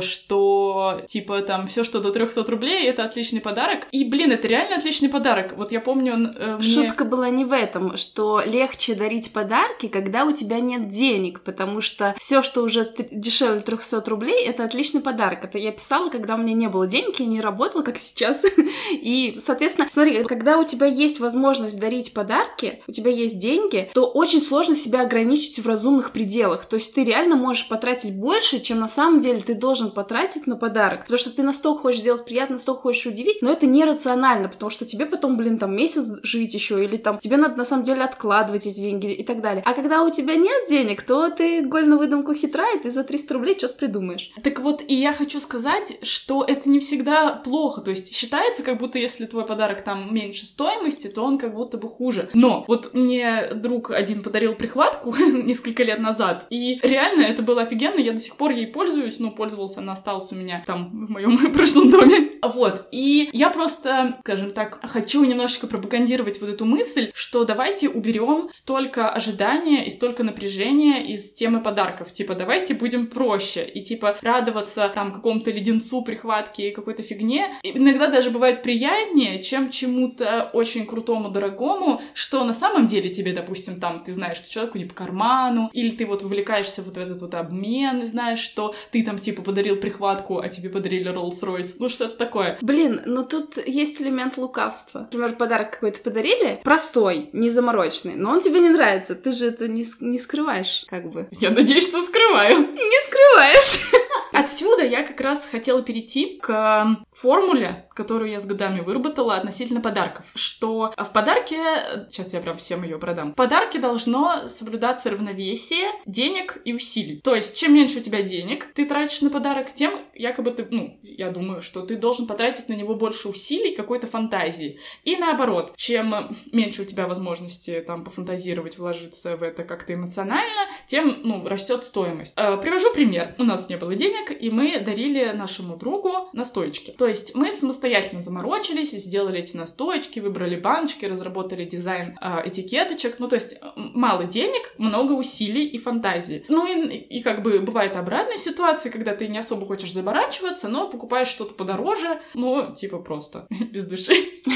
S2: что, типа, там, все, что до 300 рублей, это отличный подарок. И, блин, это реально отличный подарок. Вот я помню, э, мне...
S1: Шутка была не в этом, что легче дарить подарки, когда у тебя нет денег, потому что все, что уже дешевле 300 рублей, это отличный подарок. Это я писала, когда у меня не было денег, я не работала, как сейчас. И, соответственно, смотри, когда у тебя есть возможность дарить подарки, у тебя есть деньги, то очень сложно себя ограничить в разумных пределах. То есть ты реально можешь потратить больше, чем на самом деле ты должен потратить на подарок. Потому что ты настолько хочешь сделать приятно, настолько хочешь удивить, но это нерационально, потому что тебе потом, блин, там месяц жить еще, или там тебе надо на самом деле откладывать эти деньги, и так далее. А когда у тебя нет денег, то ты голь на выдумку хитра, и ты за 300 рублей что-то придумаешь.
S2: Так вот, и я хочу сказать, что это не всегда плохо. То есть считается, как будто если твой подарок там меньше стоимости, то он как будто бы хуже. Но вот мне друг один подарил прихватку несколько лет назад, и реально это было офигенно, я до сих пор ей пользуюсь, ну, пользовался, она осталась у меня там в моем прошлом доме. Вот, и я просто, скажем так, хочу немножечко пропагандировать вот эту мысль, что давайте уберем столько ожидания и столько напряжения из темы подарков. Типа, давайте будем проще и типа радоваться там какому-то леденцу, прихватке, какой-то фигне. И иногда даже бывает приятнее, чем чему-то очень крутому, дорогому, что на самом деле тебе, допустим, там, ты знаешь, что человеку не по карману, или ты вот вовлекаешься вот в этот вот обмен, и знаешь, что ты там типа подарил прихватку, а тебе подарили Rolls-Royce, ну что-то такое.
S1: Блин, но тут есть элемент лукавства. Например, подарок какой-то подарили, простой, не замороченный, но он тебе не нравится, ты же это не, не скрываешь, как бы.
S2: Я надеюсь, что скрываю.
S1: Не скрываешь.
S2: Отсюда я как раз хотела перейти к формуле, которую я с годами выработала относительно подарков. Что в подарке, сейчас я прям всем ее продам, в подарке должно соблюдаться равновесие денег и усилий. То есть, чем меньше у тебя денег ты тратишь на подарок, тем якобы ты, ну, я думаю, что ты должен потратить на него больше усилий, какой-то фантазии. И наоборот, чем меньше у тебя возможности там пофантазировать, вложиться в это как-то эмоционально, тем, ну, растет стоимость. Э, привожу пример. У нас не было денег, и мы дарили нашему другу настоечки. То есть мы самостоятельно заморочились, сделали эти настоечки, выбрали баночки, разработали дизайн э, этикеточек. Ну, то есть мало денег, много усилий и фантазии. Ну, и, и как бы бывает обратная ситуация, когда ты не особо хочешь заморачиваться, но покупаешь что-то подороже, но типа просто без души.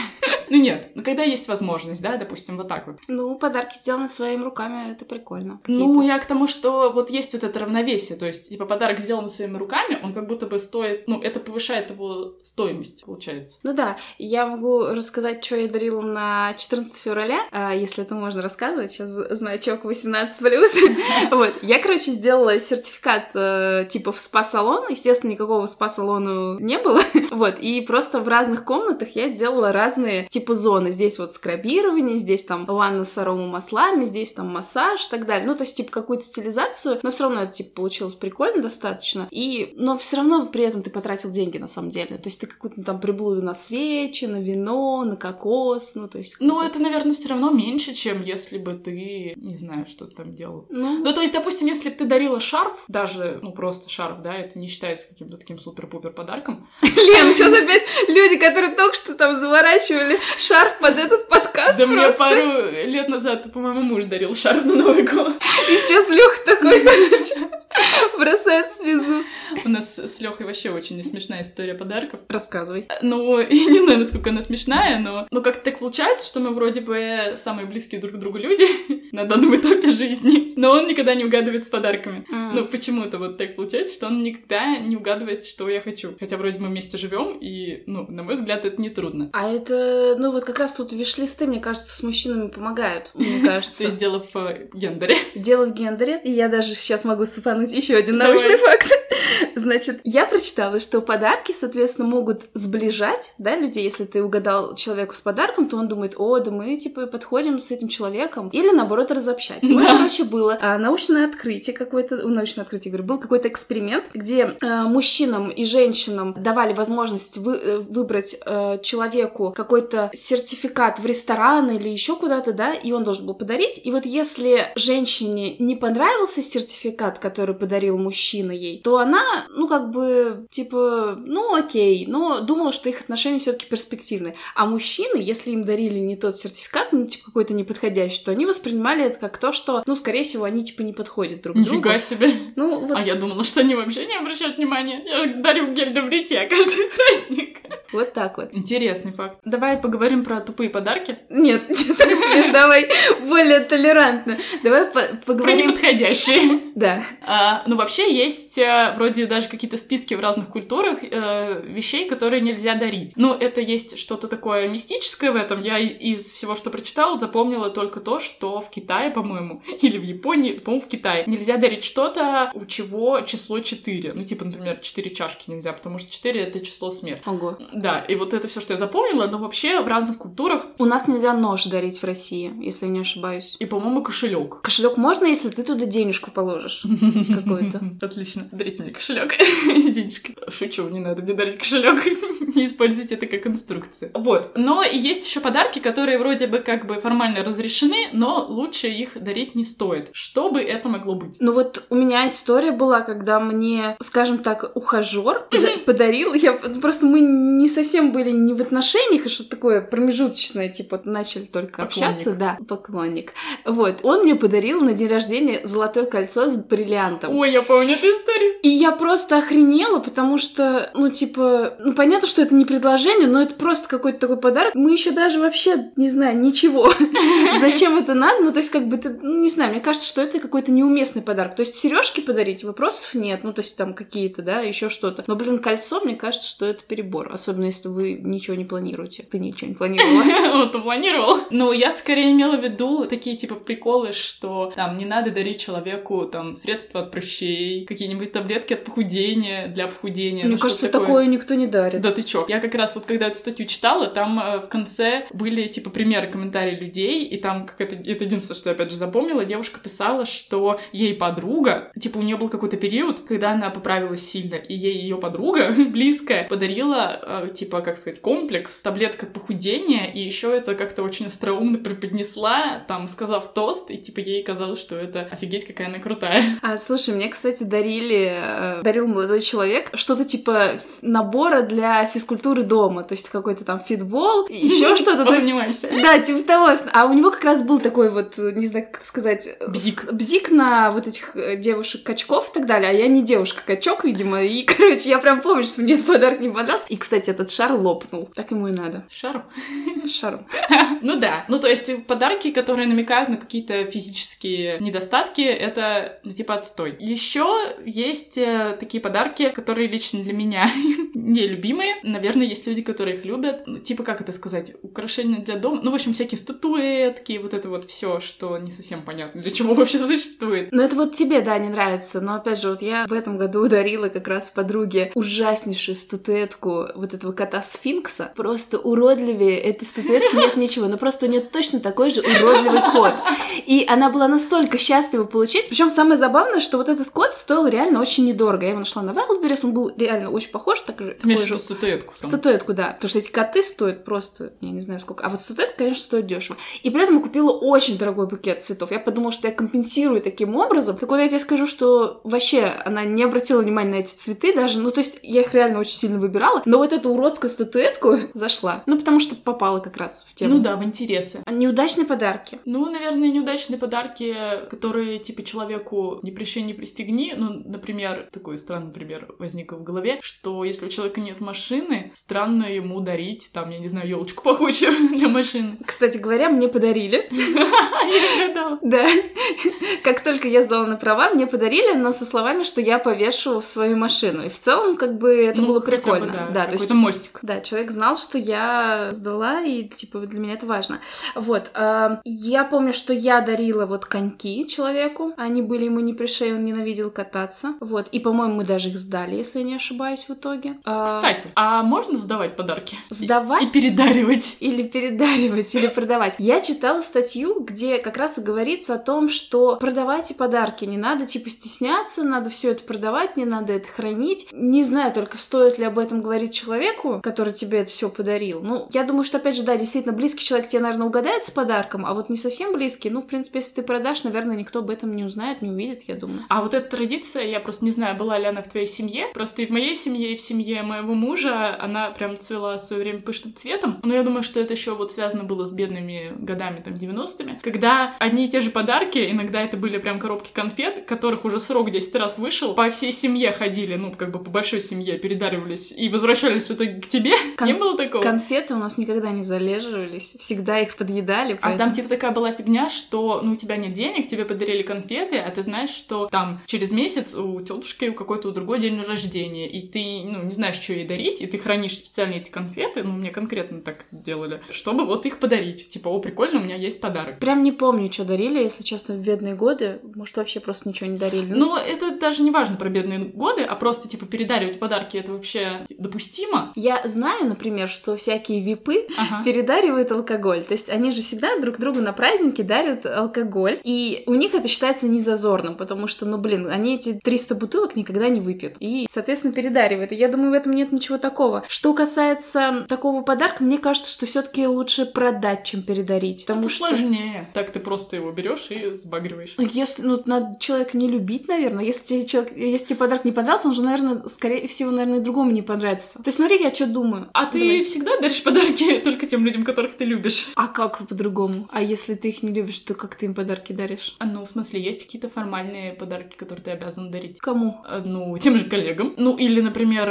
S2: Ну нет, ну когда есть возможность, да, допустим, вот так вот.
S1: Ну, подарки сделаны своими руками, это прикольно.
S2: Ну, я к тому, что вот есть вот это равновесие, то есть, типа, подарок сделан своими руками, он как будто бы стоит, ну, это повышает его стоимость, получается.
S1: Ну да, я могу рассказать, что я дарила на 14 февраля, а, если это можно рассказывать, сейчас значок 18+. Вот, я, короче, сделала сертификат э, типа в спа-салон, естественно, никакого спа-салона не было, вот, и просто в разных комнатах я сделала разные типа зоны. Здесь вот скрабирование, здесь там ванна с аромамаслами, здесь там массаж и так далее. Ну, то есть, типа, какую-то стилизацию, но все равно это, типа, получилось прикольно достаточно. И, но все равно при этом ты потратил деньги, на самом деле. То есть, ты какую-то там приблуду на свечи, на вино, на кокос, ну, то есть...
S2: Ну, это, наверное, все равно меньше, чем если бы ты, не знаю, что ты там делал. Ну, ну то есть, допустим, если бы ты дарила шарф, даже, ну, просто шарф, да, это не считается каким-то таким супер-пупер подарком.
S1: Лен, сейчас опять люди, которые только что там заворачивали шарф под этот подкаст
S2: Да мне пару лет назад, по-моему, муж дарил шарф на Новый год.
S1: И сейчас Лех такой, короче, бросает слезу.
S2: У нас с Лехой вообще очень смешная история подарков.
S1: Рассказывай.
S2: Ну, я не знаю, насколько она смешная, но ну, как-то так получается, что мы вроде бы самые близкие друг к другу люди на данном этапе жизни, но он никогда не угадывает с подарками. Mm. Ну, почему-то вот так получается, что он никогда не угадывает, что я хочу. Хотя вроде мы вместе живем, и, ну, на мой взгляд, это не трудно.
S1: А это, ну, вот как раз тут виш-листы, мне кажется, с мужчинами помогают, мне кажется.
S2: То есть дело в э, гендере.
S1: Дело в гендере, и я даже сейчас могу сыпануть еще один научный факт. Значит, я прочитала, что подарки, соответственно, могут сближать, да, людей. Если ты угадал человеку с подарком, то он думает, о, да мы, типа, подходим с этим человеком. Или, наоборот, разобщать. Да. Вот, короче, было а, научное открытие какое-то, научное открытие, говорю, был какой-то эксперимент, где а, мужчинам и женщинам давали возможность вы, э, выбрать а, человеку какой-то сертификат в ресторан или еще куда-то, да, и он должен был подарить. И вот если женщине не понравился сертификат, который подарил мужчина ей, то она, ну, как бы, типа, ну, окей, но думала, что их отношения все-таки перспективны. А мужчины, если им дарили не тот сертификат, ну, типа, какой-то неподходящий, то они воспринимали это как то, что, ну, скорее всего, они, типа, не подходят друг
S2: другу.
S1: Нифига
S2: себе. Ну, вот... А я думала, что они вообще не обращают внимания. Я же дарю гель для бритья каждый праздник.
S1: Вот так вот.
S2: Интересный факт. Давай поговорим про тупые подарки.
S1: Нет, нет, давай более толерантно. Давай поговорим...
S2: Про неподходящие.
S1: Да.
S2: А, ну, вообще есть э, вроде даже какие-то списки в разных культурах э, вещей, которые нельзя дарить. Ну, это есть что-то такое мистическое в этом. Я из всего, что прочитала, запомнила только то, что в Китае, по-моему, или в Японии, по-моему, в Китае, нельзя дарить что-то, у чего число 4. Ну, типа, например, 4 чашки нельзя, потому что 4 — это число смерти.
S1: Ого
S2: Да, и вот это все, что я запомнила, но вообще в разных культурах.
S1: У нас нельзя нож дарить в России, если я не ошибаюсь.
S2: И, по-моему, кошелек.
S1: Кошелек можно, если ты туда денежку положишь какую-то.
S2: Отлично. Дарите мне кошелек с денежкой. Шучу, не надо мне дарить кошелек. не используйте это как инструкция. Вот. Но есть еще подарки, которые вроде бы как бы формально разрешены, но лучше их дарить не стоит. Что бы это могло быть?
S1: Ну вот у меня история была, когда мне, скажем так, ухажер подарил. Я просто мы не совсем были не в отношениях, а что такое промежуточное, типа начали только общаться, да, поклонник. Вот, он мне подарил на день рождения золотое кольцо с бриллиантом.
S2: Ой, я помню эту историю.
S1: И я просто охренела, потому что, ну, типа, ну, понятно, что это не предложение, но это просто какой-то такой подарок. Мы еще даже вообще, не знаю, ничего. Зачем это надо? Ну, то есть, как бы, ты, ну, не знаю, мне кажется, что это какой-то неуместный подарок. То есть, сережки подарить, вопросов нет. Ну, то есть, там какие-то, да, еще что-то. Но, блин, кольцо, мне кажется, что это перебор. Особенно, если вы ничего не планируете. Ты ничего не планировала.
S2: Вот, планировал. Ну, я скорее имела в виду такие, типа, приколы, что там не надо дарить человеку там средства от прыщей, какие-нибудь таблетки от похудения, для похудения.
S1: Мне
S2: ну,
S1: кажется, такое никто не дарит.
S2: Да ты чё? Я как раз вот когда эту статью читала, там э, в конце были типа примеры комментариев людей, и там как это, это единственное, что я опять же запомнила, девушка писала, что ей подруга, типа у нее был какой-то период, когда она поправилась сильно, и ей ее подруга близкая подарила, э, типа, как сказать, комплекс, таблетка похудения, и еще это как-то очень остроумно преподнесла, там, сказав тост, и типа ей казалось, что это офигеть, какая она крутая.
S1: А, слушай, мне, кстати, дарили, э, дарил молодой человек что-то типа набора для физкультуры дома, то есть какой-то там фитбол, еще что-то. Да, типа того. А у него как раз был такой вот, не знаю, как это сказать...
S2: Бзик.
S1: Бзик на вот этих э, девушек-качков и так далее, а я не девушка-качок, видимо, и, короче, я прям помню, что мне этот подарок не понравился. И, кстати, этот шар лопнул. Так ему и надо.
S2: Шару?
S1: Шару.
S2: Ну да. Ну, то есть подарки, которые намекают на какие-то физические недостатки, это, ну, типа, отстой. Еще есть э, такие подарки, которые лично для меня нелюбимые. Наверное, есть люди, которые их любят. Ну, типа, как это сказать, украшения для дома. Ну, в общем, всякие статуэтки, вот это вот все, что не совсем понятно, для чего вообще существует.
S1: Ну, это вот тебе, да, не нравится. Но, опять же, вот я в этом году ударила как раз подруге ужаснейшую статуэтку вот этого кота-сфинкса. Просто уродливее этой статуэтки нет ничего. Но просто у нее точно такой же уродливый кот. И она была настолько счастлива получить. Причем самое забавное, что вот этот кот стоил реально очень недорого. Я его нашла на Wildberries, он был реально очень похож. Так же,
S2: Ты имеешь в виду статуэтку сам?
S1: Статуэтку, да. Потому что эти коты стоят просто, я не знаю сколько. А вот статуэтка, конечно, стоит дешево. И при этом я купила очень дорогой букет цветов. Я подумала, что я компенсирую таким образом. Так вот я тебе скажу, что вообще она не обратила внимания на эти цветы даже. Ну, то есть я их реально очень сильно выбирала. Но вот эту уродскую статуэтку зашла. Ну, потому что попала как раз в тему.
S2: Ну да, в интересы.
S1: А неудачные подарки.
S2: Ну, наверное, неудачные подарки, которые, типа, человеку не пришей, не пристегни. Ну, например, такой странный пример возник в голове, что если у человека нет машины, странно ему дарить, там, я не знаю, елочку пахучую для машины.
S1: Кстати говоря, мне подарили.
S2: Я гадала.
S1: Да. Как только я сдала на права, мне подарили, но со словами, что я повешу в свою машину. И в целом, как бы, это
S2: Ну,
S1: было прикольно.
S2: да,
S1: то есть
S2: мостик.
S1: Да, человек знал, что я сдала, и, типа, для меня это важно. Вот. а, Я помню, что я дарила вот коньки человеку. Они были ему не при шее, он ненавидел кататься. Вот. И, по-моему, мы даже их сдали, если я не ошибаюсь, в итоге.
S2: Кстати, а можно сдавать подарки?
S1: Сдавать?
S2: И передаривать.
S1: или передаривать, или продавать. Я читала статью, где как раз и говорится о том, что продавайте подарки, не надо типа стесняться, надо все это продавать, не надо это хранить. Не знаю только, стоит ли об этом говорить человеку, который тебе это все подарил. Ну, я думаю, что, опять же, да, действительно, близкий человек тебе, наверное, угадает с подарком, а вот не совсем близкий, ну, в принципе, если ты продашь, наверное, никто об этом не узнает, не увидит, я думаю.
S2: А вот эта традиция, я просто не знаю, была ли она в твоей семье. Просто и в моей семье, и в семье моего мужа она прям цвела в свое время пышным цветом. Но я думаю, что это еще вот связано было с бедными годами, там, 90-ми. Когда одни и те же подарки, иногда это были прям коробки конфет, которых уже срок 10 раз вышел, по всей семье ходили, ну, как бы по большой семье передаривались и возвращались в итоге к тебе.
S1: Конф-
S2: Не было такого?
S1: Конфеты у нас никогда не залеживались, всегда их подъедали.
S2: А
S1: поэтому-
S2: там типа такая была фигня, что ну у тебя нет денег, тебе подарили конфеты, а ты знаешь, что там через месяц у тетушки у какой-то другой день рождения, и ты ну не знаешь, что ей дарить, и ты хранишь специально эти конфеты, ну мне конкретно так делали, чтобы вот их подарить. Типа, о, прикольно, у меня есть подарок.
S1: Прям не помню, что дарили, если честно, в бедные годы. Может, вообще просто ничего не дарили.
S2: Ну, это даже не важно про бедные годы, а просто, типа, передаривать подарки, это вообще допустимо.
S1: Я знаю, например, что всякие випы
S2: Ага.
S1: передаривают алкоголь. То есть они же всегда друг другу на праздники дарят алкоголь. И у них это считается незазорным, потому что, ну, блин, они эти 300 бутылок никогда не выпьют. И, соответственно, передаривают. И я думаю, в этом нет ничего такого. Что касается такого подарка, мне кажется, что все таки лучше продать, чем передарить. Потому
S2: Это
S1: что...
S2: сложнее. Так ты просто его берешь и сбагриваешь.
S1: Если, ну, надо человека не любить, наверное. Если тебе, человек, если тебе подарок не понравился, он же, наверное, скорее всего, наверное, и другому не понравится. То есть смотри, я что думаю.
S2: А ты
S1: Давай.
S2: всегда даришь подарки только тем людям, которых ты любишь?
S1: А как по-другому? А если ты их не любишь, то как ты им подарки даришь?
S2: А, Ну, в смысле, есть какие-то формальные подарки, которые ты обязан дарить?
S1: Кому?
S2: Э, Ну, тем же коллегам. Ну, или, например,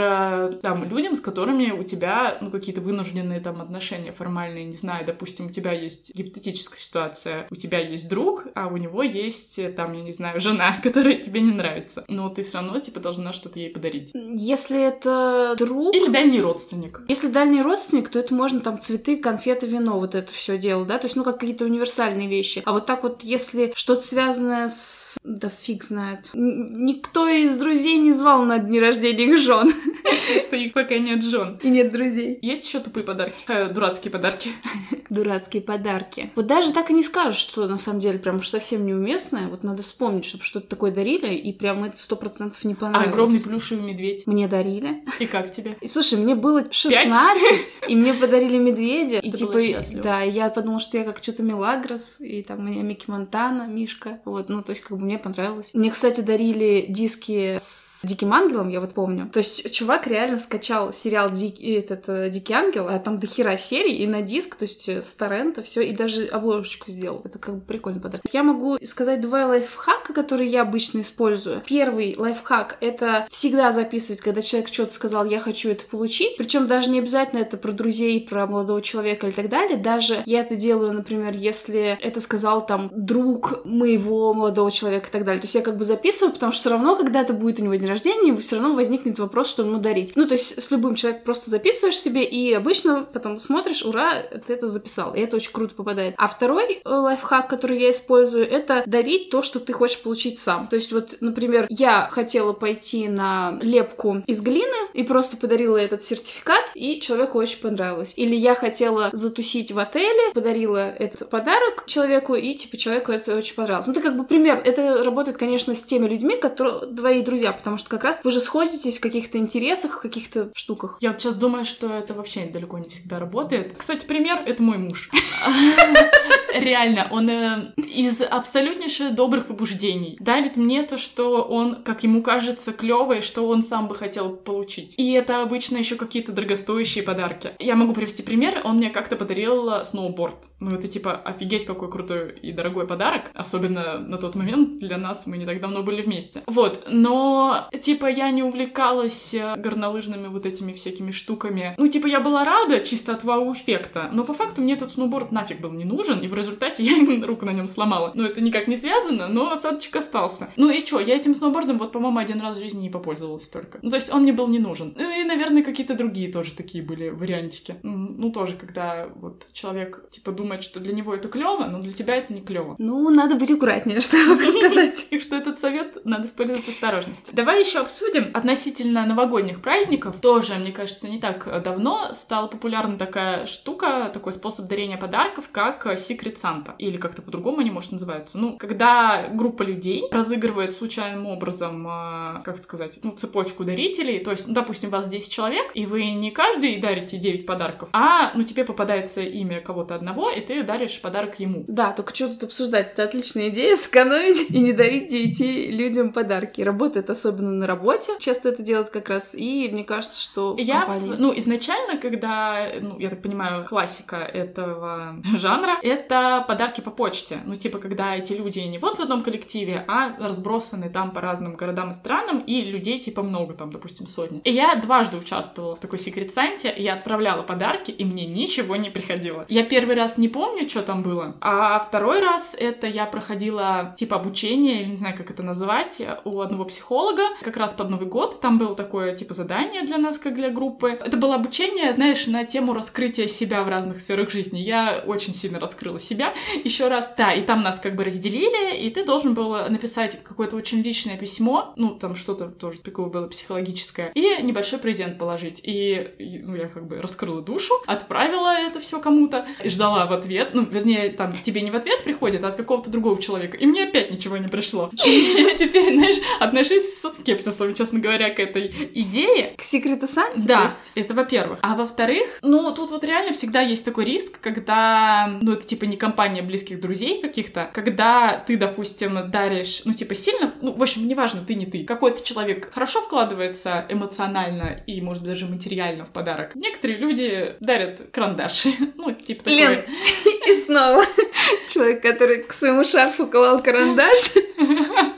S2: э, там, людям, с которыми у тебя, ну, какие-то вынужденные там отношения формальные, не знаю, допустим, у тебя есть гипотетическая ситуация, у тебя есть друг, а у него есть, э, там, я не знаю, жена, которая тебе не нравится. Но ты все равно, типа, должна что-то ей подарить.
S1: Если это друг...
S2: Или дальний родственник.
S1: Если дальний родственник, то это можно там цветы, конфеты, вино, вот это все дело, да? То есть, ну, как какие-то универсальные вещи. А вот так вот, если что-то связанное с... Да фиг знает. Никто из друзей не звал на дни рождения их жен.
S2: Что их пока нет жен.
S1: И нет друзей.
S2: Есть еще тупые подарки? Э, дурацкие подарки.
S1: Дурацкие подарки. Вот даже так и не скажешь, что на самом деле прям уж совсем неуместное. Вот надо вспомнить, чтобы что-то такое дарили, и прям это сто процентов не
S2: А
S1: понравилось.
S2: огромный плюшевый медведь.
S1: Мне дарили.
S2: И как тебе?
S1: И, слушай, мне было 16, и мне подарили медведя. И
S2: Ты
S1: типа,
S2: была счастлива.
S1: да, я подумала, что я как что-то Мелагрос, и там у меня Микки Монтана, Мишка. Вот, ну, то есть, как бы мне понравилось. Мне, кстати, дарили диски с Диким Ангелом, я вот помню. То есть, чувак реально скачал сериал Дик- этот, э, Дикий Ангел, а там дохера серий, и на диск, то есть, э, с торрента все, и даже обложечку сделал. Это как бы прикольный подарок. Я могу сказать два лайфхака, которые я обычно использую. Первый лайфхак — это всегда записывать, когда человек что-то сказал, я хочу это получить. Причем даже не обязательно это про друзей, про молодого человека или так далее. Даже я это делаю, например, если это сказал там друг моего молодого человека и так далее. То есть я как бы записываю, потому что все равно, когда это будет у него день рождения, все равно возникнет вопрос, что ему дарить. Ну, то есть с любым человеком просто записываешь себе, и обычно потом смотришь, ура, ты это записал. И это очень круто попадает. А второй э, лайфхак, который я использую, это дарить то, что ты хочешь получить сам. То есть вот, например, я хотела пойти на лепку из глины и просто подарила этот сертификат, и человеку очень понравилось. Или я хотела затусить в отеле, подарила этот подарок человеку, и типа человеку это очень понравилось. Ну, это как бы пример. Это работает, конечно, с теми людьми, которые твои друзья, потому что как раз вы же сходитесь в каких-то интересах, в каких-то штуках.
S2: Я вот сейчас думаю, что это вообще далеко не всегда работает. Кстати, пример — это мой муж. Реально, он э, из абсолютнейших добрых побуждений дарит мне то, что он, как ему кажется, клевое, что он сам бы хотел получить. И это обычно еще какие-то дорогостоящие подарки. Я могу привести пример. Он мне как-то подарил э, сноуборд. Ну, это типа офигеть, какой крутой и дорогой подарок. Особенно на тот момент для нас, мы не так давно были вместе. Вот, но типа я не увлекалась э, горнолыжными вот этими всякими штуками. Ну, типа я была рада чисто от вау-эффекта, но по факту мне этот сноуборд нафиг был не нужен, и в результате я руку на нем сломала. Но это никак не связано, но осадочек остался. Ну и чё, я этим сноубордом вот, по-моему, один раз в жизни не попользовалась только. Ну, то есть он мне был не нужен. Ну и, наверное, какие-то другие тоже такие были вариантики. Ну, тоже, когда вот человек, типа, думает, что для него это клево, но для тебя это не клево.
S1: Ну, надо быть аккуратнее, что я могу сказать.
S2: Так что этот совет надо использовать осторожностью. Давай еще обсудим относительно новогодних праздников. Тоже, мне кажется, не так давно стала популярна такая штука, такой способ дарения подарков, как Secret Santa. Или как-то по-другому они, может, называются. Ну, когда группа людей разыгрывает случайным образом, э, как сказать, ну, цепочку дарителей. То есть, ну, допустим, вас 10 человек, и вы не каждый дарите 9 подарков, а, ну, тебе попадается имя кого-то одного, и ты даришь подарок ему.
S1: Да, только что тут обсуждать? Это отличная идея, сэкономить и не дарить девяти людям подарки. Работает особенно на работе, часто это делают как раз, и мне кажется, что
S2: Я,
S1: компании...
S2: ну, изначально, когда, ну, я так понимаю, классика этого жанра, это подарки по почте. Ну, типа, когда эти люди не вот в одном коллективе, а разбросаны там по разным городам и странам, и людей, типа, много, там, допустим, сотни. И я дважды участвовала в такой секрет Санте, я отправляла подарки, и мне ничего не приходило. Я первый раз не помню, что там было, а второй раз это я проходила, типа, обучение, или не знаю, как это назвать, у одного психолога, как раз под Новый год. Там было такое, типа, задание для нас, как для группы. Это было обучение, знаешь, на тему раскрытия себя в разных сферах жизни. Я очень сильно раскрыла себя. Еще раз, да, и там нас как бы разделили, и ты должен был написать какое-то очень личное письмо, ну, там что-то тоже такое было психологическое, и небольшой презент положить. И, ну, я как бы раскрыла душу, отправила это все кому-то, и ждала в ответ, ну, вернее, там тебе не в ответ приходит, а от какого-то другого человека. И мне опять ничего не пришло. И я теперь, знаешь, отношусь со скепсисом, честно говоря, к этой идее.
S1: К секрету Санти?
S2: Да, это во-первых. А во-вторых, ну, тут вот реально всегда есть такой риск, когда, ну, это типа не компания близких друзей каких-то, когда ты, допустим, даришь, ну, типа сильно, ну, в общем, неважно, ты не ты, какой-то человек хорошо вкладывается эмоционально и, может даже материально в подарок. Некоторые люди дарят карандаши, ну, типа такой. Лен,
S1: и снова человек, который к своему шарфу клал карандаш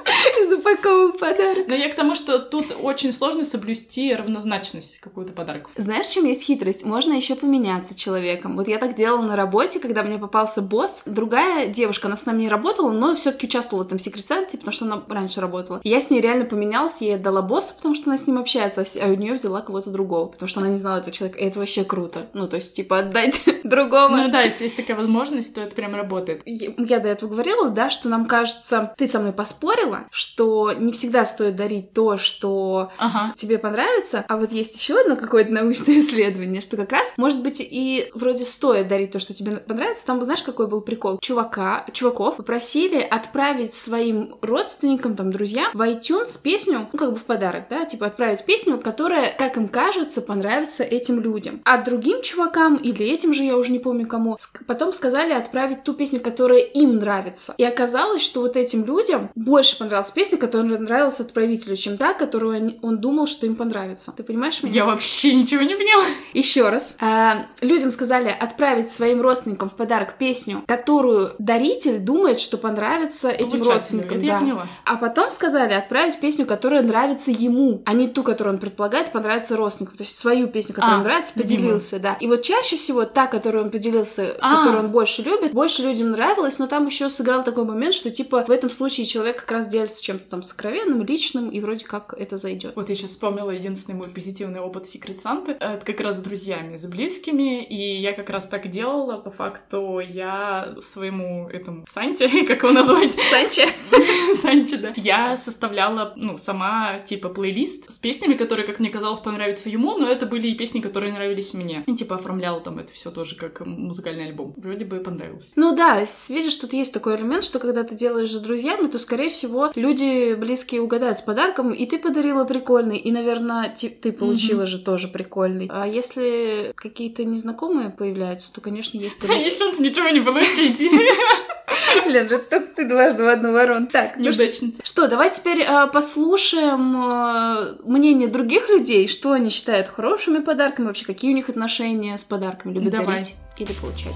S1: и запаковывал подарок.
S2: Но я к тому, что тут очень сложно соблюсти равнозначность какую-то подарков.
S1: Знаешь, чем есть хитрость? Можно еще поменяться человеком. Вот я так делала на работе, когда мне попался босс. Другая девушка, она с нами не работала, но все-таки участвовала там в секрет потому что она раньше работала. И я с ней реально поменялась, я ей отдала босса, потому что она с ним общается, а у нее взяла кого-то другого, потому что она не знала этого человека. И это вообще круто. Ну, то есть, типа, отдать другому.
S2: Ну да, если есть такая возможность, то это прям работает.
S1: Я, я до этого говорила, да, что нам кажется, ты со мной поспорила, что не всегда стоит дарить то, что ага. тебе понравится, а вот есть еще одно какое-то научное исследование, что как раз, может быть, и вроде стоит дарить то, что тебе понравится. Там, знаешь, какой был прикол? Чувака, чуваков попросили отправить своим родственникам, там, друзьям в iTunes песню, ну, как бы в подарок, да, типа отправить песню, которая, как им кажется, понравится этим людям. А другим чувакам или этим же, я уже не помню кому, потом сказали отправить ту песню, которая им нравится. И оказалось, что вот этим людям больше понравилась песня, которая нравилась отправителю, чем та, которую он, он думал, что им понравится. Ты понимаешь меня?
S2: Я вообще ничего не поняла.
S1: Еще раз. А, людям сказали отправить своим родственникам в подарок песню, которую даритель думает, что понравится этим родственникам. Это да. я поняла. А потом сказали отправить песню, которая нравится ему, а не ту, которую он предполагает понравится родственникам. То есть свою песню, которая а, нравится, поделился, Дима. да. И вот чаще всего та, которую он поделился, а. которую он больше любит, больше людям нравилась, но там еще сыграл такой момент, что типа в этом случае человек как раз делится чем-то там сокровенным, личным, и вроде как это зайдет.
S2: Вот я сейчас вспомнила единственный мой позитивный опыт Секрет Санты. Это как раз с друзьями, с близкими, и я как раз так делала. По факту я своему этому Санте, как его назвать?
S1: Санче?
S2: Санче, да. Я составляла, ну, сама, типа, плейлист с песнями, которые, как мне казалось, понравятся ему, но это были и песни, которые нравились мне. И, типа, оформляла там это все тоже как музыкальный альбом. Вроде бы понравилось.
S1: Ну да, видишь, тут есть такой элемент, что когда ты делаешь с друзьями, то, скорее всего, люди близкие угадают с подарком, и ты подарила прикольный, и, наверное, ты получила mm-hmm. же тоже прикольный. А если какие-то незнакомые появляются, то, конечно, есть...
S2: Есть шанс ничего не получить.
S1: Лен, это только ты дважды в одну ворон. Так,
S2: неудачница.
S1: Ну что, давай теперь э, послушаем э, мнение других людей, что они считают хорошими подарками, вообще какие у них отношения с подарками, любят давай. дарить или получать.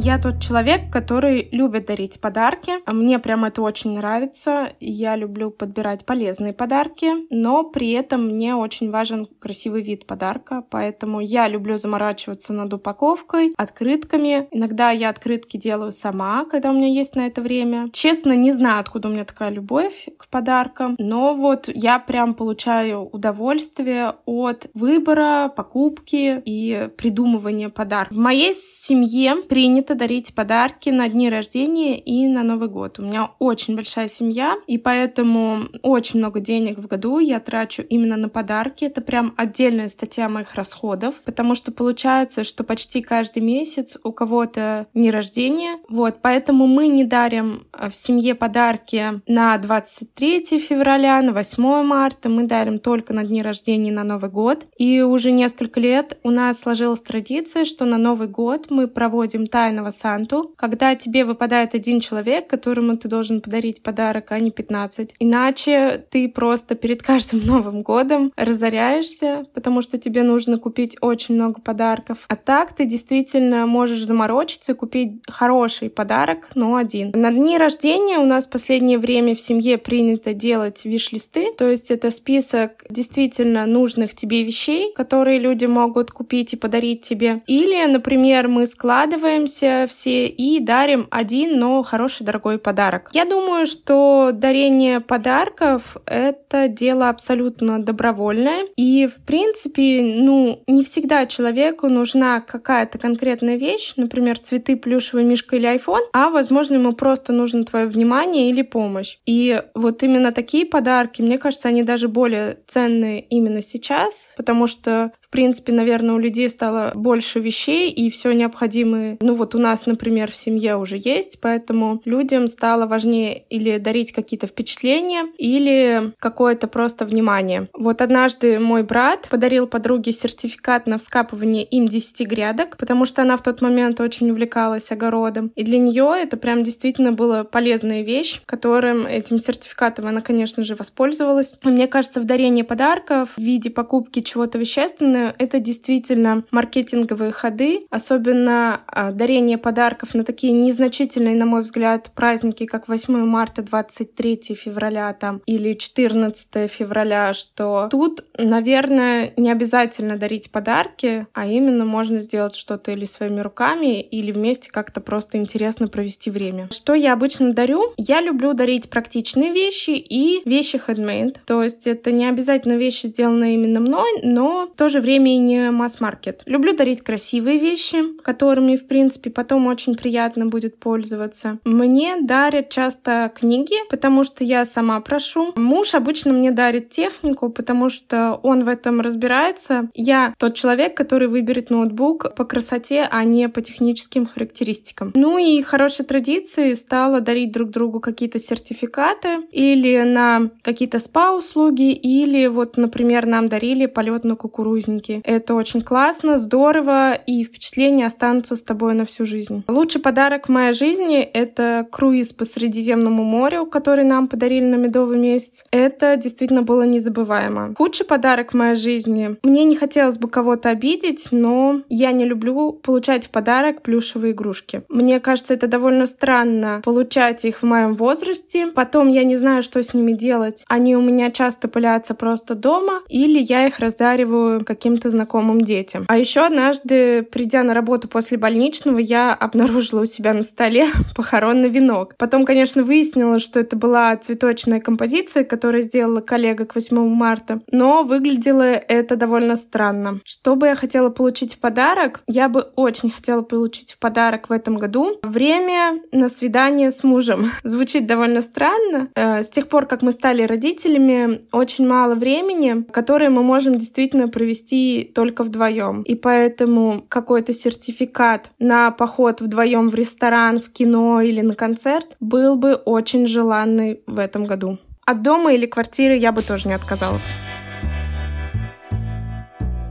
S3: Я тот человек, который любит дарить подарки. Мне прям это очень нравится. Я люблю подбирать полезные подарки, но при этом мне очень важен красивый вид подарка, поэтому я люблю заморачиваться над упаковкой, открытками. Иногда я открытки делаю сама, когда у меня есть на это время. Честно, не знаю, откуда у меня такая любовь к подаркам, но вот я прям получаю удовольствие от выбора, покупки и придумывания подарков. В моей семье принято принято дарить подарки на дни рождения и на Новый год. У меня очень большая семья, и поэтому очень много денег в году я трачу именно на подарки. Это прям отдельная статья моих расходов, потому что получается, что почти каждый месяц у кого-то дни рождения. Вот, поэтому мы не дарим э, в семье подарки на 23 февраля, на 8 марта. Мы дарим только на дни рождения и на Новый год. И уже несколько лет у нас сложилась традиция, что на Новый год мы проводим тайну тайного Санту, когда тебе выпадает один человек, которому ты должен подарить подарок, а не 15. Иначе ты просто перед каждым Новым годом разоряешься, потому что тебе нужно купить очень много подарков. А так ты действительно можешь заморочиться и купить хороший подарок, но один. На дни рождения у нас в последнее время в семье принято делать виш-листы, то есть это список действительно нужных тебе вещей, которые люди могут купить и подарить тебе. Или, например, мы складываемся собираемся все и дарим один, но хороший, дорогой подарок. Я думаю, что дарение подарков — это дело абсолютно добровольное. И, в принципе, ну, не всегда человеку нужна какая-то конкретная вещь, например, цветы, плюшевый мишка или iPhone, а, возможно, ему просто нужно твое внимание или помощь. И вот именно такие подарки, мне кажется, они даже более ценные именно сейчас, потому что в принципе, наверное, у людей стало больше вещей, и все необходимое, ну вот у нас, например, в семье уже есть, поэтому людям стало важнее или дарить какие-то впечатления, или какое-то просто внимание. Вот однажды мой брат подарил подруге сертификат на вскапывание им 10 грядок, потому что она в тот момент очень увлекалась огородом. И для нее это прям действительно была полезная вещь, которым этим сертификатом она, конечно же, воспользовалась. Мне кажется, в дарении подарков в виде покупки чего-то вещественного это действительно маркетинговые ходы, особенно а, дарение подарков на такие незначительные, на мой взгляд, праздники, как 8 марта, 23 февраля там, или 14 февраля, что тут, наверное, не обязательно дарить подарки, а именно можно сделать что-то или своими руками, или вместе как-то просто интересно провести время. Что я обычно дарю? Я люблю дарить практичные вещи и вещи handmade. То есть это не обязательно вещи, сделанные именно мной, но в то же время и не масс-маркет. Люблю дарить красивые вещи, которыми, в принципе, потом очень приятно будет пользоваться. Мне дарят часто книги, потому что я сама прошу. Муж обычно мне дарит технику, потому что он в этом разбирается. Я тот человек, который выберет ноутбук по красоте, а не по техническим характеристикам. Ну и хорошей традицией стало дарить друг другу какие-то сертификаты или на какие-то спа-услуги, или вот, например, нам дарили полет на кукурузники. Это очень классно, здорово, и впечатления останутся с тобой на всю жизнь. Лучший подарок в моей жизни — это круиз по Средиземному морю, который нам подарили на медовый месяц. Это действительно было незабываемо. Худший подарок в моей жизни. Мне не хотелось бы кого-то обидеть, но я не люблю получать в подарок плюшевые игрушки. Мне кажется, это довольно странно получать их в моем возрасте. Потом я не знаю, что с ними делать. Они у меня часто пылятся просто дома, или я их раздариваю каким каким-то знакомым детям. А еще однажды, придя на работу после больничного, я обнаружила у себя на столе похоронный венок. Потом, конечно, выяснила, что это была цветочная композиция, которую сделала коллега к 8 марта, но выглядело это довольно странно. Что бы я хотела получить в подарок? Я бы очень хотела получить в подарок в этом году время на свидание с мужем. Звучит довольно странно. Э, с тех пор, как мы стали родителями, очень мало времени, которое мы можем действительно провести только вдвоем. И поэтому какой-то сертификат на поход вдвоем в ресторан, в кино или на концерт был бы очень желанный в этом году. От дома или квартиры я бы тоже не отказалась.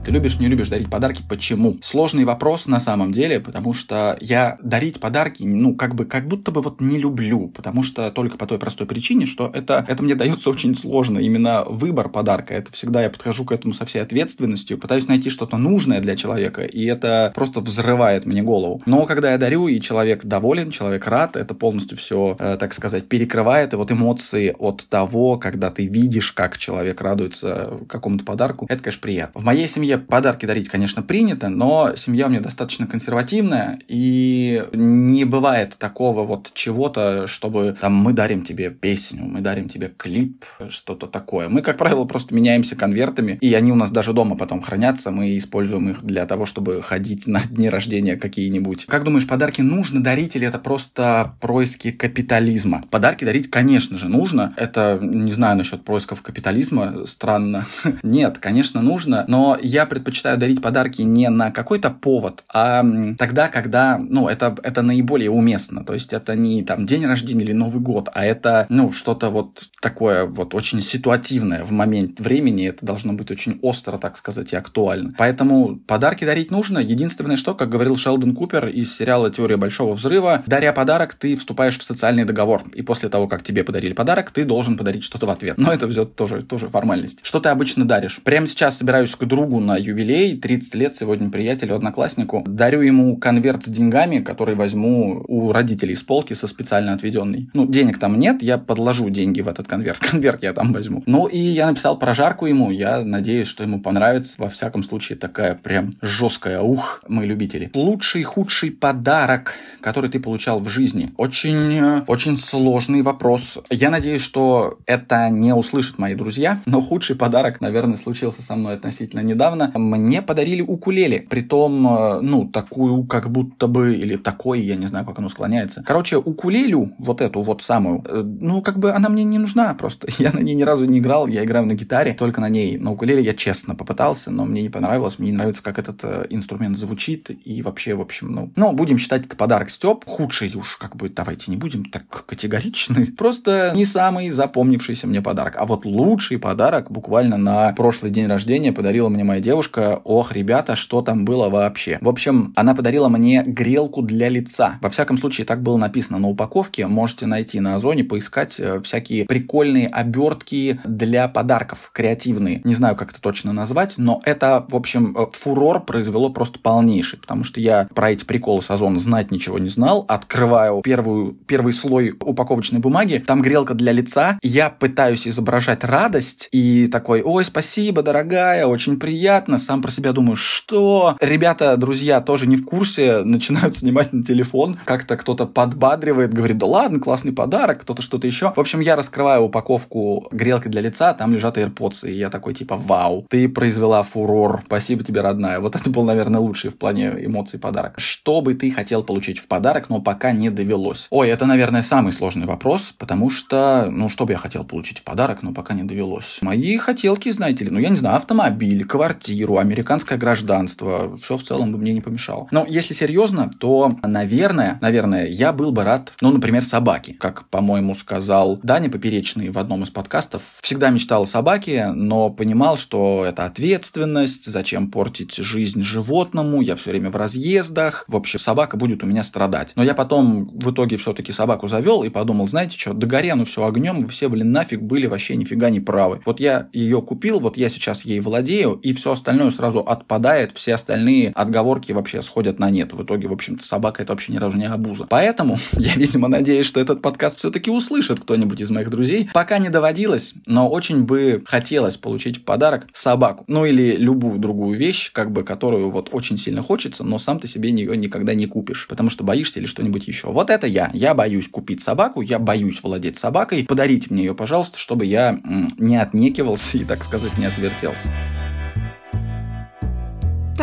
S4: Ты любишь, не любишь дарить подарки? Почему? Сложный вопрос на самом деле, потому что я дарить подарки, ну, как бы, как будто бы вот не люблю, потому что только по той простой причине, что это, это мне дается очень сложно. Именно выбор подарка. Это всегда я подхожу к этому со всей ответственностью, пытаюсь найти что-то нужное для человека, и это просто взрывает мне голову. Но когда я дарю, и человек доволен, человек рад, это полностью все, э, так сказать, перекрывает. И вот эмоции от того, когда ты видишь, как человек радуется какому-то подарку, это, конечно, приятно. В моей семье подарки дарить, конечно, принято, но семья у меня достаточно консервативная, и не бывает такого вот чего-то, чтобы там мы дарим тебе песню, мы дарим тебе клип, что-то такое. Мы, как правило, просто меняемся конвертами, и они у нас даже дома потом хранятся, мы используем их для того, чтобы ходить на дни рождения какие-нибудь. Как думаешь, подарки нужно дарить или это просто происки капитализма? Подарки дарить, конечно же, нужно. Это, не знаю насчет происков капитализма, странно. Нет, конечно, нужно, но я предпочитаю дарить подарки не на какой-то повод, а тогда, когда, ну, это, это наиболее уместно. То есть это не там день рождения или Новый год, а это, ну, что-то вот такое вот очень ситуативное в момент времени. Это должно быть очень остро, так сказать, и актуально. Поэтому подарки дарить нужно. Единственное, что, как говорил Шелдон Купер из сериала «Теория большого взрыва», даря подарок, ты вступаешь в социальный договор. И после того, как тебе подарили подарок, ты должен подарить что-то в ответ. Но это все тоже, тоже формальность. Что ты обычно даришь? Прямо сейчас собираюсь к другу на юбилей, 30 лет сегодня приятелю, однокласснику. Дарю ему конверт с деньгами, который возьму у родителей с полки со специально отведенной. Ну, денег там нет, я подложу деньги в этот конверт. Конверт я там возьму. Ну, и я написал прожарку ему. Я надеюсь, что ему понравится. Во всяком случае, такая прям жесткая ух, мы любители. Лучший, худший подарок, который ты получал в жизни? Очень, э, очень сложный вопрос. Я надеюсь, что это не услышат мои друзья, но худший подарок, наверное, случился со мной относительно недавно. Мне подарили укулеле, притом, э, ну, такую, как будто бы, или такой, я не знаю, как оно склоняется. Короче, укулелю, вот эту вот самую, э, ну, как бы она мне не нужна просто. Я на ней ни разу не играл, я играю на гитаре, только на ней. На укулеле я честно попытался, но мне не понравилось, мне не нравится, как этот инструмент звучит, и вообще, в общем, ну, ну, будем считать это подарок Степ. Худший уж, как бы, давайте не будем так категоричны. Просто не самый запомнившийся мне подарок. А вот лучший подарок буквально на прошлый день рождения подарила мне моя девушка. Ох, ребята, что там было вообще? В общем, она подарила мне грелку для лица. Во всяком случае, так было написано на упаковке. Можете найти на Озоне, поискать э, всякие прикольные обертки для подарков, креативные. Не знаю, как это точно назвать, но это, в общем, э, фурор произвело просто полнейший, потому что я про эти приколы с Озон знать ничего не знал. Открываю первую, первый слой упаковочной бумаги, там грелка для лица, я пытаюсь изображать радость и такой, ой, спасибо, дорогая, очень приятно, сам про себя думаю, что? Ребята, друзья, тоже не в курсе, начинают снимать на телефон, как-то кто-то подбадривает, говорит, да ладно, классный подарок, кто-то что-то еще. В общем, я раскрываю упаковку грелки для лица, там лежат AirPods, и я такой, типа, вау, ты произвела фурор, спасибо тебе, родная. Вот это был, наверное, лучший в плане эмоций подарок. Что бы ты хотел получить в подарок, но пока не довелось? Ой, это, наверное, самый сложный вопрос, потому что, ну, что бы я хотел получить в подарок, но пока не довелось. Мои хотелки, знаете ли, ну, я не знаю, автомобиль, квартиру, американское гражданство, все в целом бы мне не помешало. Но если серьезно, то, наверное, наверное, я был бы рад, ну, например, собаки. Как, по-моему, сказал Даня Поперечный в одном из подкастов, всегда мечтал о собаке, но понимал, что это ответственность, зачем портить жизнь животному, я все время в разъездах, в общем, собака будет у меня страдать. Но я потом в итоге все-таки собаку завел и подумал, знаете что, догоря, ну все огнем, все, блин, нафиг были вообще нифига не правы. Вот я ее купил, вот я сейчас ей владею, и все остальное сразу отпадает, все остальные отговорки вообще сходят на нет. В итоге, в общем-то, собака это вообще ни разу не абуза. Поэтому я, видимо, надеюсь, что этот подкаст все-таки услышит кто-нибудь из моих друзей. Пока не доводилось, но очень бы хотелось получить в подарок собаку. Ну или любую другую вещь, как бы, которую вот очень сильно хочется, но сам ты себе ее никогда не купишь, потому что боишься или что-нибудь еще. Вот это я. Я боюсь купить собаку, я боюсь владеть собакой. Подарите мне ее, пожалуйста, чтобы я не отнекивался и, так сказать, не отвертелся.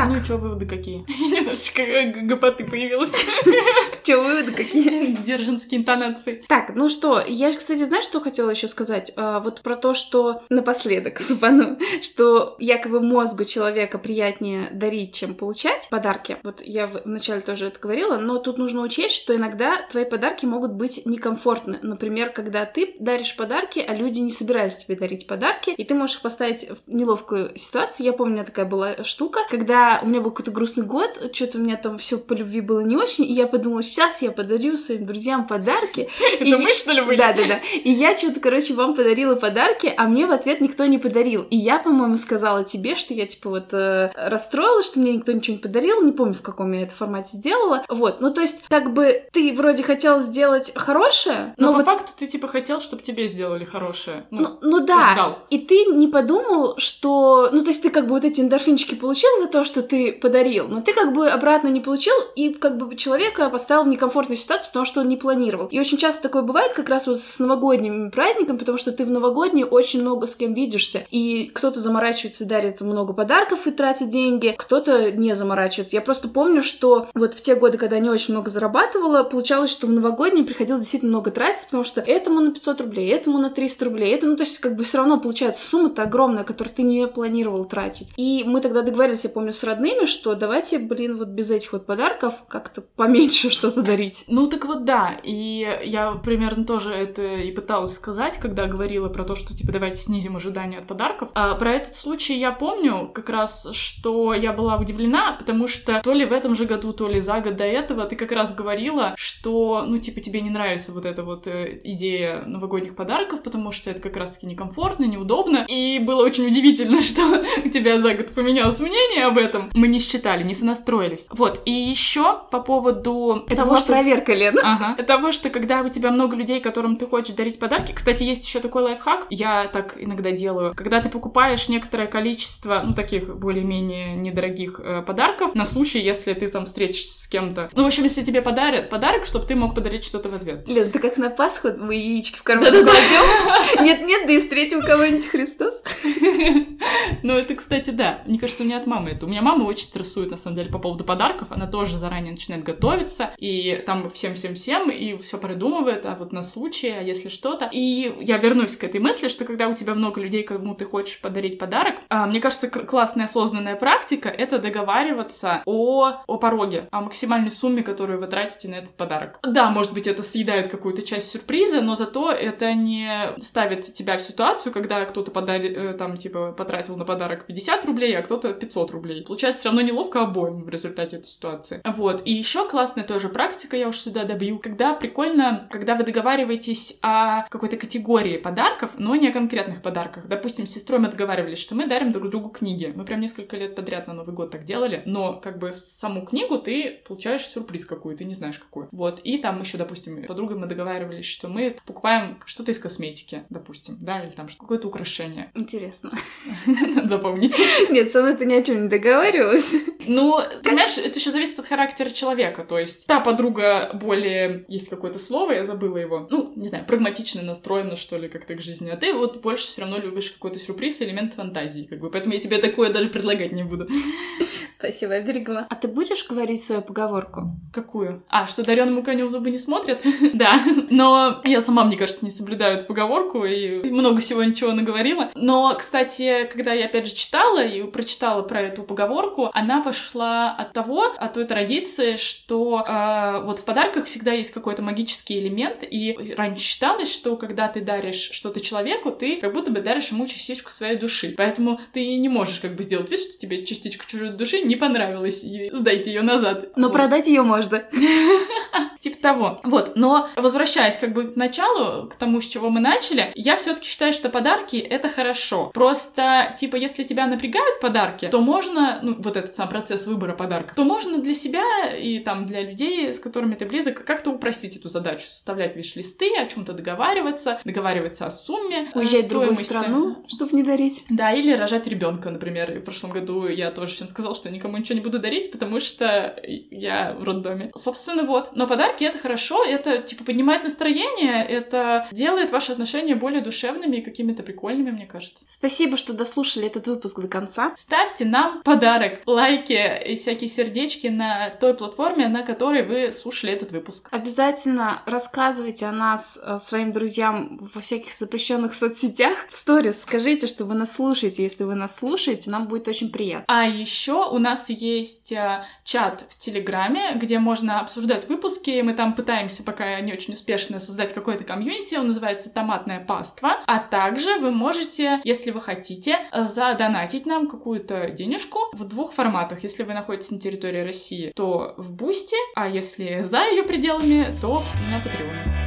S2: Так. Ну и что, выводы какие? Немножечко гопоты появилась.
S1: Че, выводы какие?
S2: Держинские интонации.
S1: Так, ну что, я, кстати, знаешь, что хотела еще сказать? А, вот про то, что напоследок, супану, что якобы мозгу человека приятнее дарить, чем получать подарки. Вот я вначале тоже это говорила, но тут нужно учесть, что иногда твои подарки могут быть некомфортны. Например, когда ты даришь подарки, а люди не собираются тебе дарить подарки, и ты можешь их поставить в неловкую ситуацию. Я помню, у меня такая была штука, когда у меня был какой-то грустный год, что-то у меня там все по любви было не очень, и я подумала, сейчас я подарю своим друзьям подарки.
S2: Это мы, что ли, были?
S1: Да, да, да. И я что-то, короче, вам подарила подарки, а мне в ответ никто не подарил. И я, по-моему, сказала тебе, что я, типа, вот э, расстроилась, что мне никто ничего не подарил, не помню, в каком я это формате сделала. Вот, ну, то есть, как бы, ты вроде хотел сделать хорошее,
S2: но,
S1: но
S2: по
S1: вот...
S2: факту ты, типа, хотел, чтобы тебе сделали хорошее.
S1: Ну, ну, ну да.
S2: Ждал.
S1: И ты не подумал, что... Ну, то есть, ты как бы вот эти эндорфинчики получил за то, что ты подарил, но ты как бы обратно не получил и как бы человека поставил в некомфортную ситуацию, потому что он не планировал. И очень часто такое бывает как раз вот с новогодними праздниками, потому что ты в новогодние очень много с кем видишься, и кто-то заморачивается и дарит много подарков и тратит деньги, кто-то не заморачивается. Я просто помню, что вот в те годы, когда я не очень много зарабатывала, получалось, что в новогодние приходилось действительно много тратить, потому что этому на 500 рублей, этому на 300 рублей, это, ну, то есть как бы все равно получается сумма-то огромная, которую ты не планировал тратить. И мы тогда договорились, я помню, с с родными, что давайте, блин, вот без этих вот подарков как-то поменьше что-то дарить.
S2: Ну так вот да, и я примерно тоже это и пыталась сказать, когда говорила про то, что типа давайте снизим ожидания от подарков. А про этот случай я помню как раз, что я была удивлена, потому что то ли в этом же году, то ли за год до этого ты как раз говорила, что, ну типа тебе не нравится вот эта вот э, идея новогодних подарков, потому что это как раз-таки некомфортно, неудобно, и было очень удивительно, что у тебя за год поменялось мнение об этом. Мы не считали, не сонастроились. Вот, и еще по поводу
S1: Это
S2: того, что...
S1: проверка, Лена.
S2: Ага. Того, что когда у тебя много людей, которым ты хочешь дарить подарки. Кстати, есть еще такой лайфхак. Я так иногда делаю. Когда ты покупаешь некоторое количество, ну, таких более-менее недорогих э, подарков, на случай, если ты там встретишься с кем-то. Ну, в общем, если тебе подарят подарок, чтобы ты мог подарить что-то в ответ.
S1: Лен, ты как на Пасху, мы яички в карман кладем. Нет-нет, да и встретим кого-нибудь Христос.
S2: Ну, это, кстати, да. Мне кажется, у меня от мамы это. У меня мама очень стрессует, на самом деле, по поводу подарков. Она тоже заранее начинает готовиться, и там всем-всем-всем, и все продумывает, а вот на случай, а если что-то. И я вернусь к этой мысли, что когда у тебя много людей, кому ты хочешь подарить подарок, а, мне кажется, классная осознанная практика — это договариваться о, о пороге, о максимальной сумме, которую вы тратите на этот подарок. Да, может быть, это съедает какую-то часть сюрприза, но зато это не ставит тебя в ситуацию, когда кто-то подарит, э, там, типа, потратил на подарок 50 рублей, а кто-то 500 рублей. Получается все равно неловко обоим в результате этой ситуации. Вот. И еще классная тоже практика, я уж сюда добью, когда прикольно, когда вы договариваетесь о какой-то категории подарков, но не о конкретных подарках. Допустим, с сестрой мы договаривались, что мы дарим друг другу книги. Мы прям несколько лет подряд на Новый год так делали, но как бы саму книгу ты получаешь сюрприз какую, ты не знаешь какую. Вот. И там еще, допустим, с подругой мы договаривались, что мы покупаем что-то из косметики, допустим, да, или там какое-то украшение.
S1: Интересно.
S2: Надо запомнить.
S1: Нет, со мной ты ни о чем не договаривалась.
S2: Ну, понимаешь, это еще зависит от характера человека. То есть та подруга более... Есть какое-то слово, я забыла его. Ну, не знаю, прагматично настроена, что ли, как-то к жизни. А ты вот больше все равно любишь какой-то сюрприз, элемент фантазии, как бы. Поэтому я тебе такое даже предлагать не буду.
S1: Спасибо, оберегла. А ты будешь говорить свою поговорку?
S2: Какую? А, что дареному коню в зубы не смотрят? да. Но я сама, мне кажется, не соблюдаю эту поговорку и много всего ничего наговорила. Но, кстати, когда я опять же читала и прочитала про эту поговорку, она пошла от того, от той традиции, что э, вот в подарках всегда есть какой-то магический элемент, и раньше считалось, что когда ты даришь что-то человеку, ты как будто бы даришь ему частичку своей души. Поэтому ты не можешь как бы сделать вид, что тебе частичка чужой души не понравилась, и сдайте ее назад.
S1: Но
S2: Вот.
S1: продать ее можно.
S2: Типа того. Вот. Но возвращаясь как бы к началу, к тому, с чего мы начали, я все-таки считаю, что подарки это хорошо. Просто, типа, если тебя напрягают подарки, то можно, ну, вот этот сам процесс выбора подарка, то можно для себя и там для людей, с которыми ты близок, как-то упростить эту задачу, составлять виш-листы, о чем-то договариваться, договариваться о сумме, э,
S1: Уезжать в другую страну, чтобы не дарить.
S2: Да, или рожать ребенка, например. И в прошлом году я тоже всем сказала, что никому ничего не буду дарить, потому что я в роддоме. Собственно, вот. Но подарки — это хорошо, это, типа, поднимает настроение, это делает ваши отношения более душевными и какими-то прикольными, мне кажется.
S1: Спасибо, что дослушали этот выпуск до конца.
S2: Ставьте нам подарок, лайки и всякие сердечки на той платформе, на которой вы слушали этот выпуск.
S1: Обязательно рассказывайте о нас э, своим друзьям во всяких запрещенных соцсетях. В сторис скажите, что вы нас слушаете. Если вы нас слушаете, нам будет очень приятно.
S2: А еще у нас есть э, чат в Телеграме, где можно обсуждать выпуски. Мы там пытаемся, пока не очень успешно, создать какой-то комьюнити. Он называется «Томатная паства». А также вы можете, если вы хотите, э, задонатить нам какую-то денежку в двух форматах. Если вы находитесь на территории России, то в Boosty, а если за ее пределами, то на Patreon е.